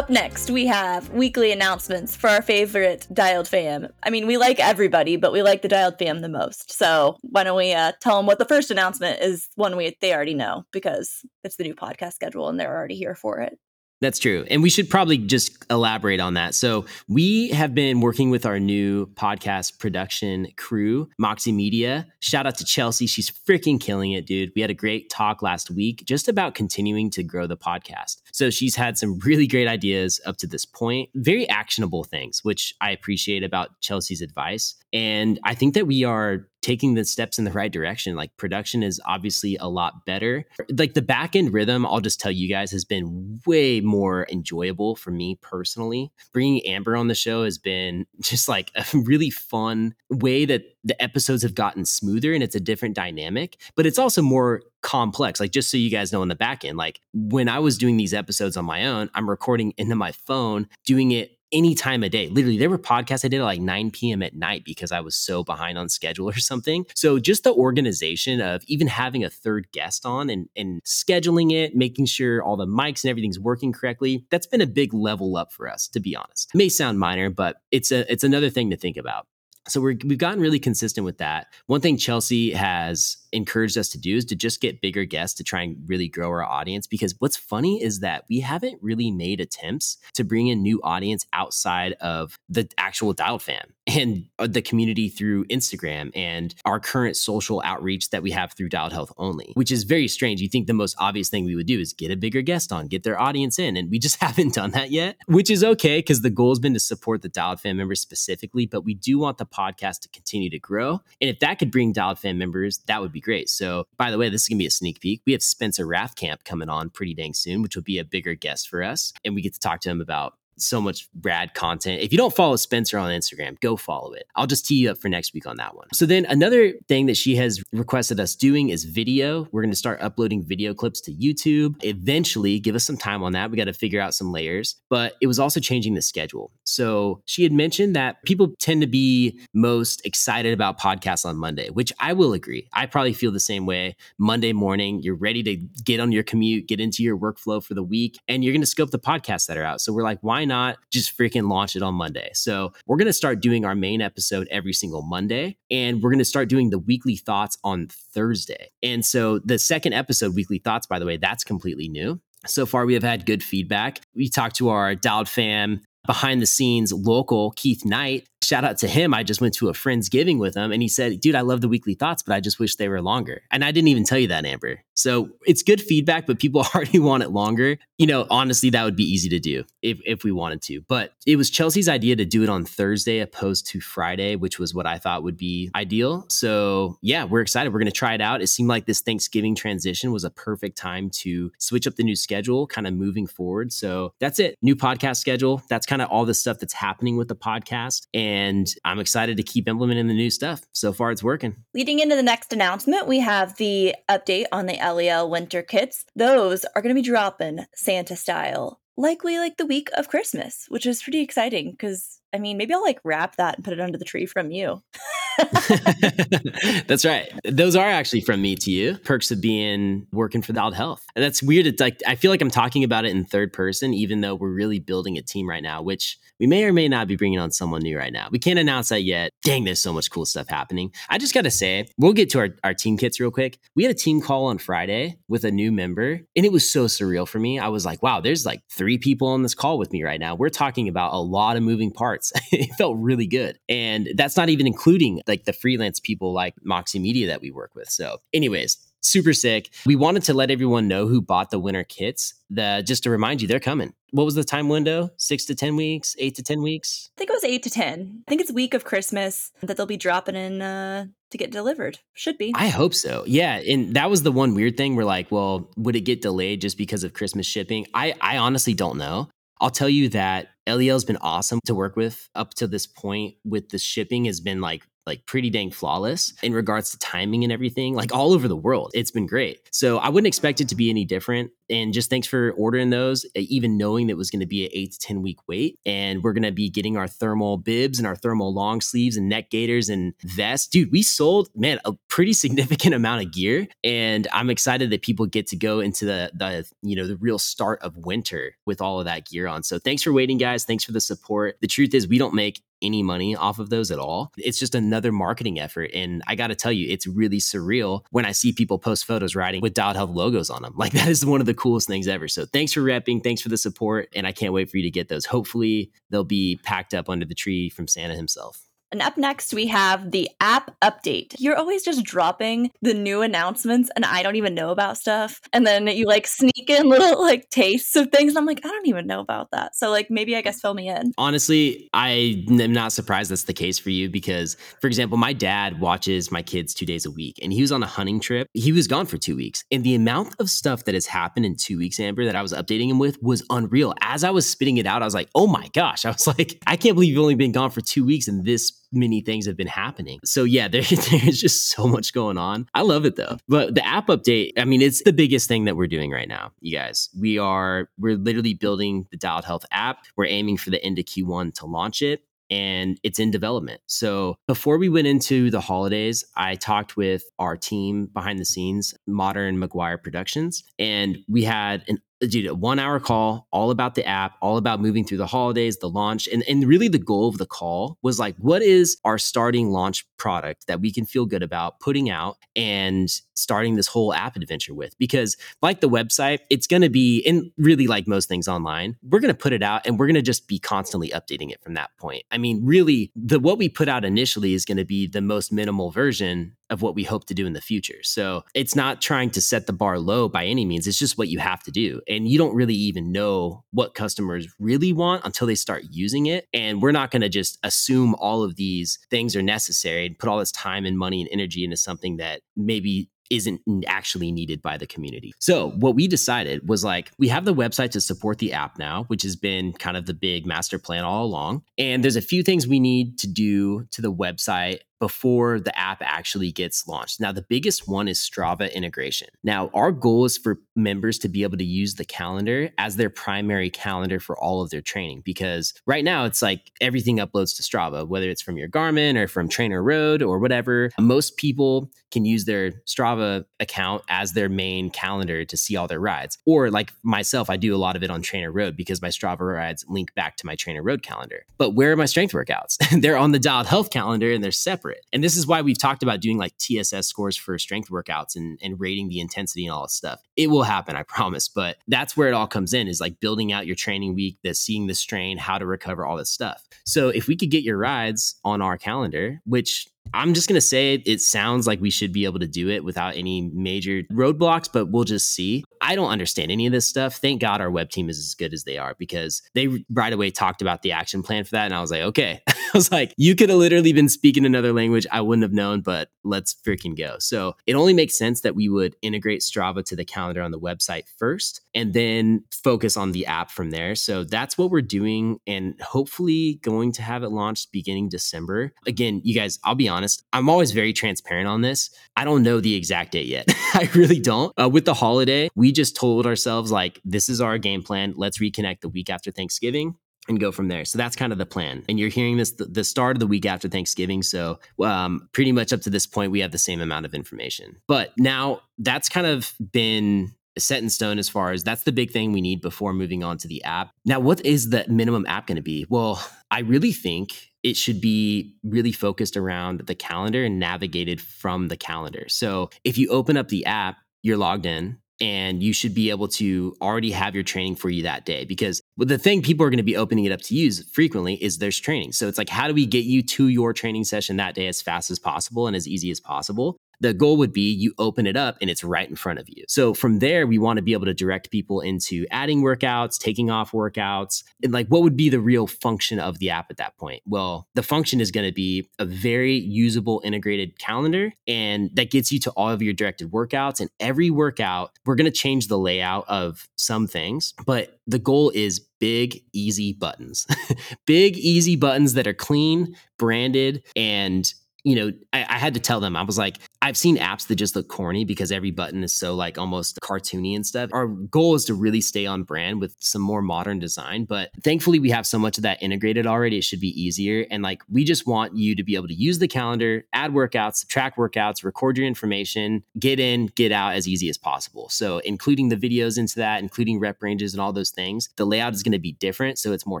Up next, we have weekly announcements for our favorite Dialed fam. I mean, we like everybody, but we like the Dialed fam the most. So why don't we uh, tell them what the first announcement is? One we they already know because it's the new podcast schedule and they're already here for it. That's true. And we should probably just elaborate on that. So, we have been working with our new podcast production crew, Moxie Media. Shout out to Chelsea. She's freaking killing it, dude. We had a great talk last week just about continuing to grow the podcast. So, she's had some really great ideas up to this point, very actionable things, which I appreciate about Chelsea's advice. And I think that we are taking the steps in the right direction. Like production is obviously a lot better. Like the back end rhythm, I'll just tell you guys, has been way more enjoyable for me personally. Bringing Amber on the show has been just like a really fun way that the episodes have gotten smoother and it's a different dynamic, but it's also more complex. Like just so you guys know in the back end, like when I was doing these episodes on my own, I'm recording into my phone, doing it any time of day. Literally, there were podcasts I did at like 9 p.m. at night because I was so behind on schedule or something. So just the organization of even having a third guest on and, and scheduling it, making sure all the mics and everything's working correctly, that's been a big level up for us, to be honest. It may sound minor, but it's a it's another thing to think about. So we have gotten really consistent with that. One thing Chelsea has encouraged us to do is to just get bigger guests to try and really grow our audience. Because what's funny is that we haven't really made attempts to bring in new audience outside of the actual Dialed fam and uh, the community through Instagram and our current social outreach that we have through Dialed Health only, which is very strange. You think the most obvious thing we would do is get a bigger guest on, get their audience in. And we just haven't done that yet, which is okay because the goal has been to support the Dialed fam members specifically, but we do want the podcast to continue to grow. And if that could bring Dialed fan members, that would be great. So, by the way, this is going to be a sneak peek. We have Spencer Rathkamp coming on pretty dang soon, which will be a bigger guest for us. And we get to talk to him about so much rad content. If you don't follow Spencer on Instagram, go follow it. I'll just tee you up for next week on that one. So then another thing that she has requested us doing is video. We're going to start uploading video clips to YouTube. Eventually, give us some time on that. We got to figure out some layers, but it was also changing the schedule. So she had mentioned that people tend to be most excited about podcasts on Monday, which I will agree. I probably feel the same way. Monday morning, you're ready to get on your commute, get into your workflow for the week, and you're going to scope the podcasts that are out. So we're like, why not just freaking launch it on Monday? So we're going to start doing our main episode every single Monday, and we're going to start doing the weekly thoughts on Thursday. And so the second episode, Weekly Thoughts, by the way, that's completely new. So far, we have had good feedback. We talked to our Dialed fam behind the scenes local Keith Knight shout out to him. I just went to a friend's giving with him and he said, dude, I love the weekly thoughts, but I just wish they were longer. And I didn't even tell you that, Amber. So it's good feedback, but people already want it longer. You know, honestly, that would be easy to do if, if we wanted to. But it was Chelsea's idea to do it on Thursday opposed to Friday, which was what I thought would be ideal. So yeah, we're excited. We're going to try it out. It seemed like this Thanksgiving transition was a perfect time to switch up the new schedule, kind of moving forward. So that's it. New podcast schedule. That's kind of all the stuff that's happening with the podcast. And and I'm excited to keep implementing the new stuff. So far, it's working. Leading into the next announcement, we have the update on the LEL winter kits. Those are going to be dropping Santa style, likely like the week of Christmas, which is pretty exciting because I mean, maybe I'll like wrap that and put it under the tree from you. that's right. Those are actually from me to you. Perks of being working for Dialed Health. And that's weird. It's like I feel like I'm talking about it in third person, even though we're really building a team right now, which we may or may not be bringing on someone new right now. We can't announce that yet. Dang, there's so much cool stuff happening. I just got to say, we'll get to our, our team kits real quick. We had a team call on Friday with a new member, and it was so surreal for me. I was like, wow, there's like three people on this call with me right now. We're talking about a lot of moving parts. it felt really good. And that's not even including like the freelance people like Moxie Media that we work with. So, anyways, super sick. We wanted to let everyone know who bought the winter kits. The just to remind you, they're coming. What was the time window? Six to ten weeks, eight to ten weeks. I think it was eight to ten. I think it's week of Christmas that they'll be dropping in uh, to get delivered. Should be. I hope so. Yeah, and that was the one weird thing. We're like, well, would it get delayed just because of Christmas shipping? I I honestly don't know. I'll tell you that LEL's been awesome to work with up to this point with the shipping has been like like pretty dang flawless in regards to timing and everything, like all over the world. It's been great. So I wouldn't expect it to be any different. And just thanks for ordering those, even knowing that was going to be an eight to 10 week wait. And we're going to be getting our thermal bibs and our thermal long sleeves and neck gaiters and vests. Dude, we sold, man, a pretty significant amount of gear. And I'm excited that people get to go into the, the, you know, the real start of winter with all of that gear on. So thanks for waiting, guys. Thanks for the support. The truth is, we don't make any money off of those at all. It's just another marketing effort. And I got to tell you, it's really surreal when I see people post photos riding with Dialed Health logos on them. Like that is one of the coolest things ever. So thanks for repping. Thanks for the support. And I can't wait for you to get those. Hopefully they'll be packed up under the tree from Santa himself. And up next, we have the app update. You're always just dropping the new announcements, and I don't even know about stuff. And then you like sneak in little like tastes of things. And I'm like, I don't even know about that. So, like, maybe I guess fill me in. Honestly, I am not surprised that's the case for you because, for example, my dad watches my kids two days a week and he was on a hunting trip. He was gone for two weeks. And the amount of stuff that has happened in two weeks, Amber, that I was updating him with was unreal. As I was spitting it out, I was like, oh my gosh. I was like, I can't believe you've only been gone for two weeks and this many things have been happening. So yeah, there, there's just so much going on. I love it though. But the app update, I mean, it's the biggest thing that we're doing right now, you guys. We are we're literally building the Dialed Health app. We're aiming for the end of Q1 to launch it and it's in development. So before we went into the holidays, I talked with our team behind the scenes, Modern McGuire Productions, and we had an dude, a one hour call all about the app, all about moving through the holidays, the launch. And, and really the goal of the call was like, what is our starting launch product that we can feel good about putting out and starting this whole app adventure with? Because like the website, it's going to be, and really like most things online, we're going to put it out and we're going to just be constantly updating it from that point. I mean, really, the what we put out initially is going to be the most minimal version of what we hope to do in the future. So it's not trying to set the bar low by any means. It's just what you have to do. And you don't really even know what customers really want until they start using it. And we're not going to just assume all of these things are necessary and put all this time and money and energy into something that maybe isn't actually needed by the community. So, what we decided was like, we have the website to support the app now, which has been kind of the big master plan all along. And there's a few things we need to do to the website before the app actually gets launched. Now, the biggest one is Strava integration. Now, our goal is for members to be able to use the calendar as their primary calendar for all of their training because right now it's like everything uploads to Strava, whether it's from your Garmin or from TrainerRoad or whatever. Most people can use their Strava account as their main calendar to see all their rides. Or like myself, I do a lot of it on TrainerRoad because my Strava rides link back to my TrainerRoad calendar. But where are my strength workouts? they're on the Dialed Health calendar and they're separate separate. And this is why we've talked about doing like TSS scores for strength workouts and, and rating the intensity and all this stuff. It will happen, I promise. But that's where it all comes in is like building out your training week, the seeing the strain, how to recover, all this stuff. So if we could get your rides on our calendar, which I'm just going to say it sounds like we should be able to do it without any major roadblocks, but we'll just see. I don't understand any of this stuff. Thank God our web team is as good as they are because they right away talked about the action plan for that. And I was like, okay. I was like, you could have literally been speaking another language. I wouldn't have known, but let's freaking go. So it only makes sense that we would integrate Strava to the calendar on the website first and then focus on the app from there. So that's what we're doing and hopefully going to have it launched beginning December. Again, you guys, I'll be honest, I'm always very transparent on this. I don't know the exact date yet. I really don't. Uh, with the holiday, we just told ourselves, like, this is our game plan. Let's reconnect the week after Thanksgiving and go from there. So that's kind of the plan. And you're hearing this the start of the week after Thanksgiving. So um, pretty much up to this point, we have the same amount of information. But now that's kind of been set in stone as far as that's the big thing we need before moving on to the app. Now, what is the minimum app going to be? Well, I really think it should be really focused around the calendar and navigated from the calendar. So if you open up the app, you're logged in and you should be able to already have your training for you that day because the thing people are going to be opening it up to use frequently is there's training. So it's like how do we get you to your training session that day as fast as possible and as easy as possible the goal would be you open it up and it's right in front of you. So from there, we want to be able to direct people into adding workouts, taking off workouts, and like what would be the real function of the app at that point? Well, the function is going to be a very usable integrated calendar and that gets you to all of your directed workouts. And every workout, we're going to change the layout of some things, but the goal is big, easy buttons. big, easy buttons that are clean, branded, and you know, I, I, had to tell them, I was like, I've seen apps that just look corny because every button is so like almost cartoony and stuff. Our goal is to really stay on brand with some more modern design. But thankfully, we have so much of that integrated already. It should be easier. And like, we just want you to be able to use the calendar, add workouts, track workouts, record your information, get in, get out as easy as possible. So, including the videos into that, including rep ranges and all those things, the layout is going to be different. So, it's more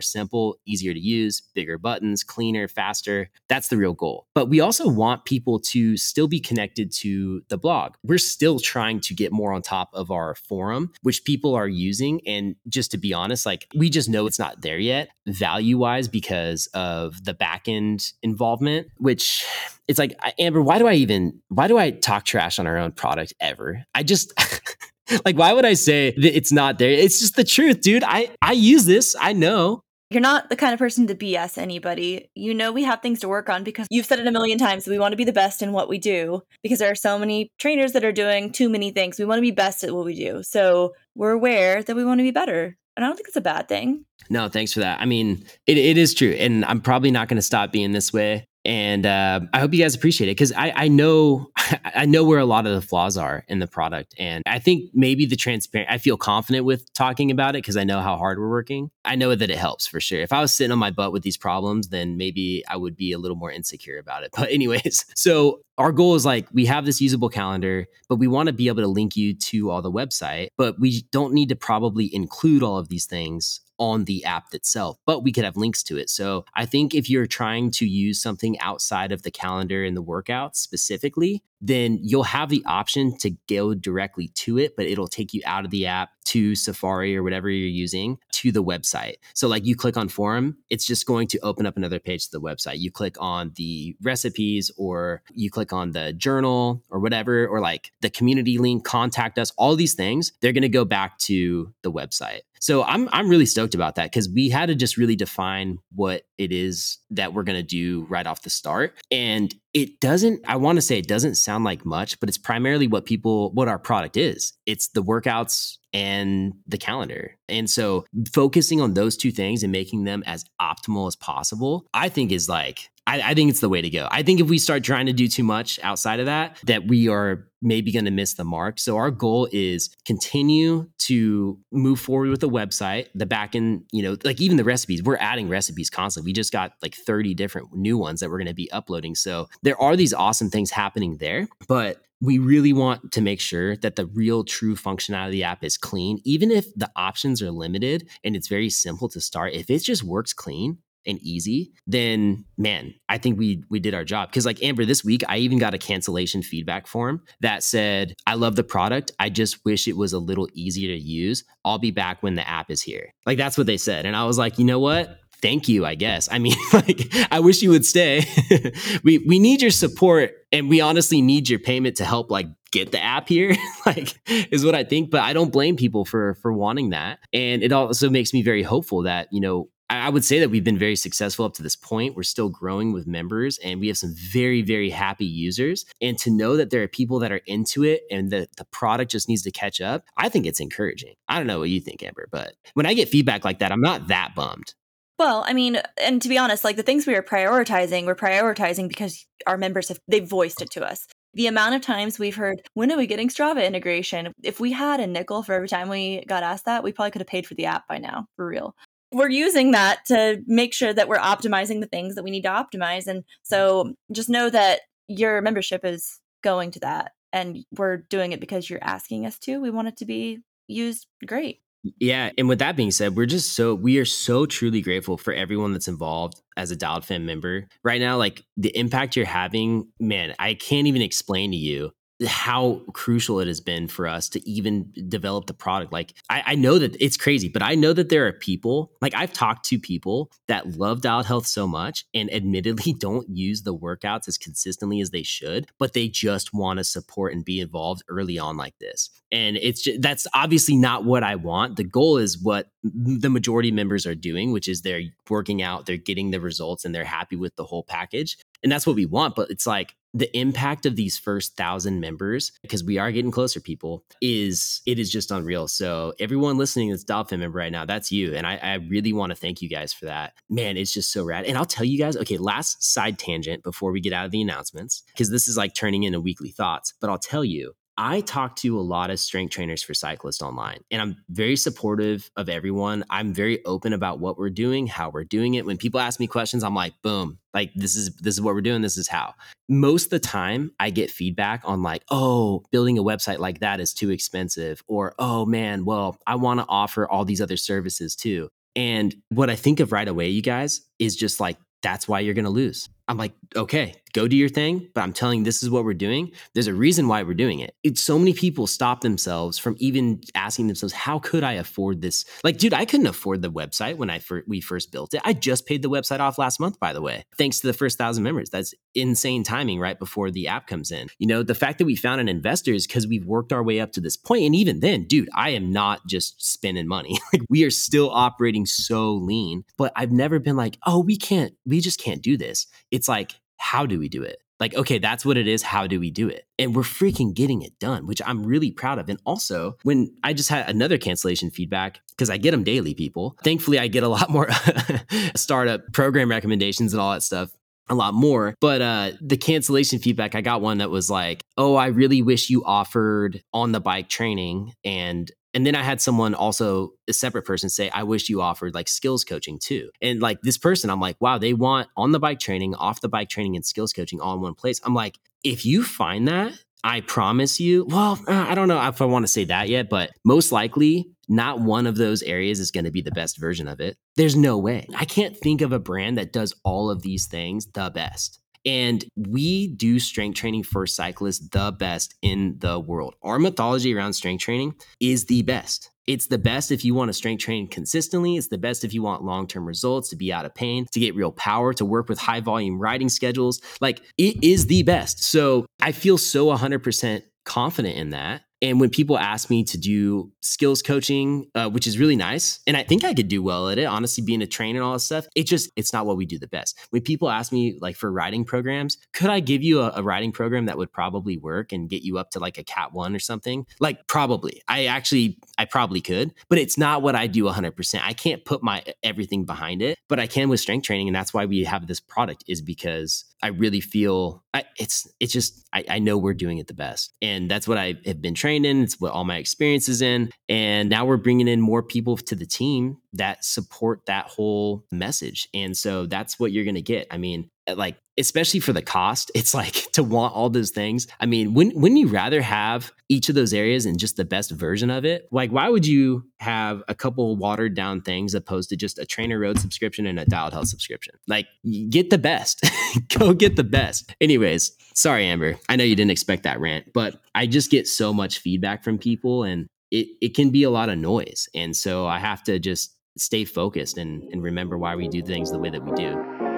simple, easier to use, bigger buttons, cleaner, faster. That's the real goal. But we also want people to still be connected to the blog. We're still trying to get more on top of our forum, which people are using. And just to be honest, like we just know it's not there yet value wise because of the back end involvement, which it's like, Amber, why do I even, why do I talk trash on our own product ever? I just, like why would i say that it's not there it's just the truth dude i i use this i know you're not the kind of person to BS anybody. You know we have things to work on because you've said it a million times. We want to be the best in what we do because there are so many trainers that are doing too many things. We want to be best at what we do. So we're aware that we want to be better. And I don't think it's a bad thing. No, thanks for that. I mean, it, it is true. And I'm probably not going to stop being this way and uh, I hope you guys appreciate it because I, I know I know where a lot of the flaws are in the product, and I think maybe the transparent. I feel confident with talking about it because I know how hard we're working. I know that it helps for sure. If I was sitting on my butt with these problems, then maybe I would be a little more insecure about it. But anyways, so our goal is like we have this usable calendar, but we want to be able to link you to all the website, but we don't need to probably include all of these things on the app itself, but we could have links to it. So I think if you're trying to use something outside of the calendar and the workouts specifically, then you'll have the option to go directly to it, but it'll take you out of the app to Safari or whatever you're using to the website. So, like you click on forum, it's just going to open up another page to the website. You click on the recipes or you click on the journal or whatever, or like the community link, contact us, all these things, they're going to go back to the website. So I'm I'm really stoked about that because we had to just really define what it is that we're gonna do right off the start. And it doesn't, I want to say it doesn't sound like much, but it's primarily what people what our product is. It's the workouts and the calendar. And so focusing on those two things and making them as optimal as possible, I think is like I, I, think it's the way to go. I think if we start trying to do too much outside of that, that we are maybe going to miss the mark. So our goal is continue to move forward with the website, the back end, you know, like even the recipes, we're adding recipes constantly. We just got like 30 different new ones that we're going to be uploading. So there are these awesome things happening there, but we really want to make sure that the real true functionality of the app is clean. Even if the options are limited and it's very simple to start, if it just works clean, and easy, then man, I think we we did our job. Cause like Amber, this week I even got a cancellation feedback form that said, I love the product. I just wish it was a little easier to use. I'll be back when the app is here. Like that's what they said. And I was like, you know what? Thank you, I guess. I mean, like, I wish you would stay. we we need your support and we honestly need your payment to help like get the app here like is what i think but i don't blame people for for wanting that and it also makes me very hopeful that you know I would say that we've been very successful up to this point. We're still growing with members and we have some very, very happy users. And to know that there are people that are into it and that the product just needs to catch up, I think it's encouraging. I don't know what you think, Amber, but when I get feedback like that, I'm not that bummed. Well, I mean, and to be honest, like the things we are prioritizing, we're prioritizing because our members have they've voiced it to us. The amount of times we've heard, when are we getting Strava integration? If we had a nickel for every time we got asked that, we probably could have paid for the app by now, for real. We're using that to make sure that we're optimizing the things that we need to optimize. And so just know that your membership is going to that and we're doing it because you're asking us to. We want it to be used great. Yeah, and with that being said, we're just so we are so truly grateful for everyone that's involved as a Dialed Fan member. Right now, like the impact you're having, man, I can't even explain to you how crucial it has been for us to even develop the product. Like, I, I, know that it's crazy, but I know that there are people, like, I've talked to people that love Dialed Health so much and admittedly don't use the workouts as consistently as they should, but they just want to support and be involved early on like this. And it's just, that's obviously not what I want. The goal is what the majority members are doing, which is they're working out, they're getting the results, and they're happy with the whole package. And that's what we want. But it's like, the impact of these first thousand members, because we are getting closer, people, is it is just unreal. So everyone listening that's Fam member right now, that's you. And I, I really want to thank you guys for that. Man, it's just so rad. And I'll tell you guys, okay, last side tangent before we get out of the announcements, because this is like turning into weekly thoughts. But I'll tell you, I talk to a lot of strength trainers for cyclists online, and I'm very supportive of everyone. I'm very open about what we're doing, how we're doing it. When people ask me questions, I'm like, boom, like this is this is what we're doing, this is how. Most of the time, I get feedback on like, oh, building a website like that is too expensive, or oh man, well, I want to offer all these other services too. And what I think of right away, you guys, is just like that's why you're going to lose. I'm like, okay, go do your thing, but I'm telling you, this is what we're doing. There's a reason why we're doing it. It's so many people stop themselves from even asking themselves, how could I afford this? Like, dude, I couldn't afford the website when I fir- we first built it. I just paid the website off last month, by the way, thanks to the first thousand members. That's insane timing right before the app comes in. You know, the fact that we found an investor is because we've worked our way up to this point. And even then, dude, I am not just spending money. like, we are still operating so lean, but I've never been like, oh, we can't, we just can't do this. It's like, how do we do it? Like, okay, that's what it is. How do we do it? And we're freaking getting it done, which I'm really proud of. And also, when I just had another cancellation feedback, because I get them daily, people. Thankfully, I get a lot more startup program recommendations and all that stuff a lot more. But uh, the cancellation feedback, I got one that was like, "Oh, I really wish you offered on the bike training and and then I had someone also, a separate person say, I wish you offered like skills coaching too. And like this person, I'm like, wow, they want on the bike training, off the bike training, and skills coaching all in one place. I'm like, if you find that, I promise you, well, uh, I don't know if I want to say that yet, but most likely not one of those areas is going to be the best version of it. There's no way. I can't think of a brand that does all of these things the best. And we do strength training for cyclists the best in the world. Our mythology around strength training is the best. It's the best if you want to strength train consistently. It's the best if you want long term results, to be out of pain, to get real power, to work with high volume riding schedules. Like it is the best. So I feel so 100% confident in that. And when people ask me to do skills coaching, uh, which is really nice, and I think I could do well at it, honestly, being a trainer and all that stuff, it just, it's not what we do the best. When people ask me, like for riding programs, could I give you a, a riding program that would probably work and get you up to like a Cat 1 or something? Like, probably. I actually, I probably could, but it's not what I do 100%. I can't put my everything behind it, but I can with strength training. And that's why we have this product, is because I really feel I, it's it's just I, I, know we're doing it the best, and that's what I have been trained in. It's what all my experience is in, and now we're bringing in more people to the team that support that whole message, and so that's what you're going to get. I mean, Uh, like especially for the cost it's like to want all those things. I mean wouldn't you rather have each of those areas and just the best version of it? Like why would you have a couple watered down things opposed to just a TrainerRoad subscription and a dialed health subscription? Like get the best. Go get the best. Anyways sorry amber. I know you didn't expect that rant but i just get so much feedback from people and it, it can be a lot of noise. And so i have to just stay focused and, and remember why we do things the way that we do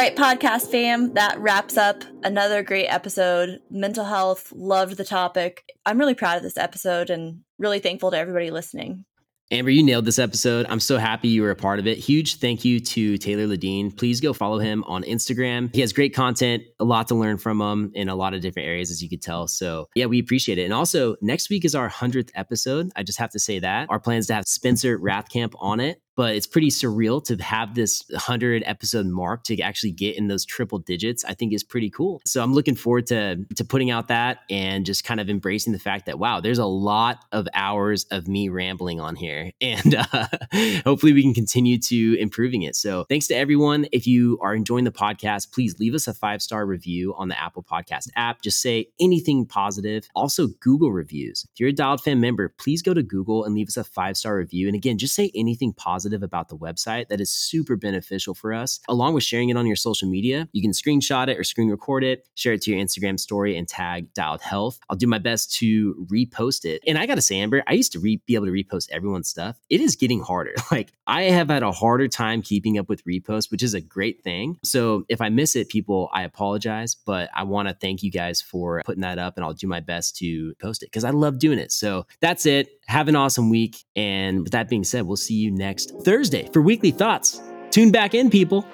right, podcast fam, that wraps up another great episode. Mental health, loved the topic. I'm really proud of this episode and really thankful to everybody listening. Amber, you nailed this episode. I'm so happy you were a part of it. Huge thank you to Taylor Lideen. Please go follow him on Instagram. He has great content, a lot to learn from him in a lot of different areas, as you could tell. So, yeah, we appreciate it. And also, next week is our 100th episode. I just have to say that. Our plan is to have Spencer Rathkamp on it. But it's pretty surreal to have this 100 episode mark to actually get in those triple digits. I think is pretty cool. So I'm looking forward to to putting out that and just kind of embracing the fact that wow, there's a lot of hours of me rambling on here, and uh, hopefully we can continue to improving it. So thanks to everyone. If you are enjoying the podcast, please leave us a five star review on the Apple Podcast app. Just say anything positive. Also, Google reviews. If you're a Dialed Fan member, please go to Google and leave us a five star review. And again, just say anything positive about the website. That is super beneficial for us. Along with sharing it on your social media, you can screenshot it or screen record it, share it to your Instagram story, and tag Dialed Health. I'll do my best to repost it. And I got to say, Amber, I used to re- be able to repost everyone's stuff. It is getting harder. Like, I have had a harder time keeping up with reposts, which is a great thing. So if I miss it, people, I apologize, but I want to thank you guys for putting that up and I'll do my best to post it because I love doing it. So that's it. Have an awesome week. And with that being said, we'll see you next Thursday for weekly thoughts. Tune back in, people.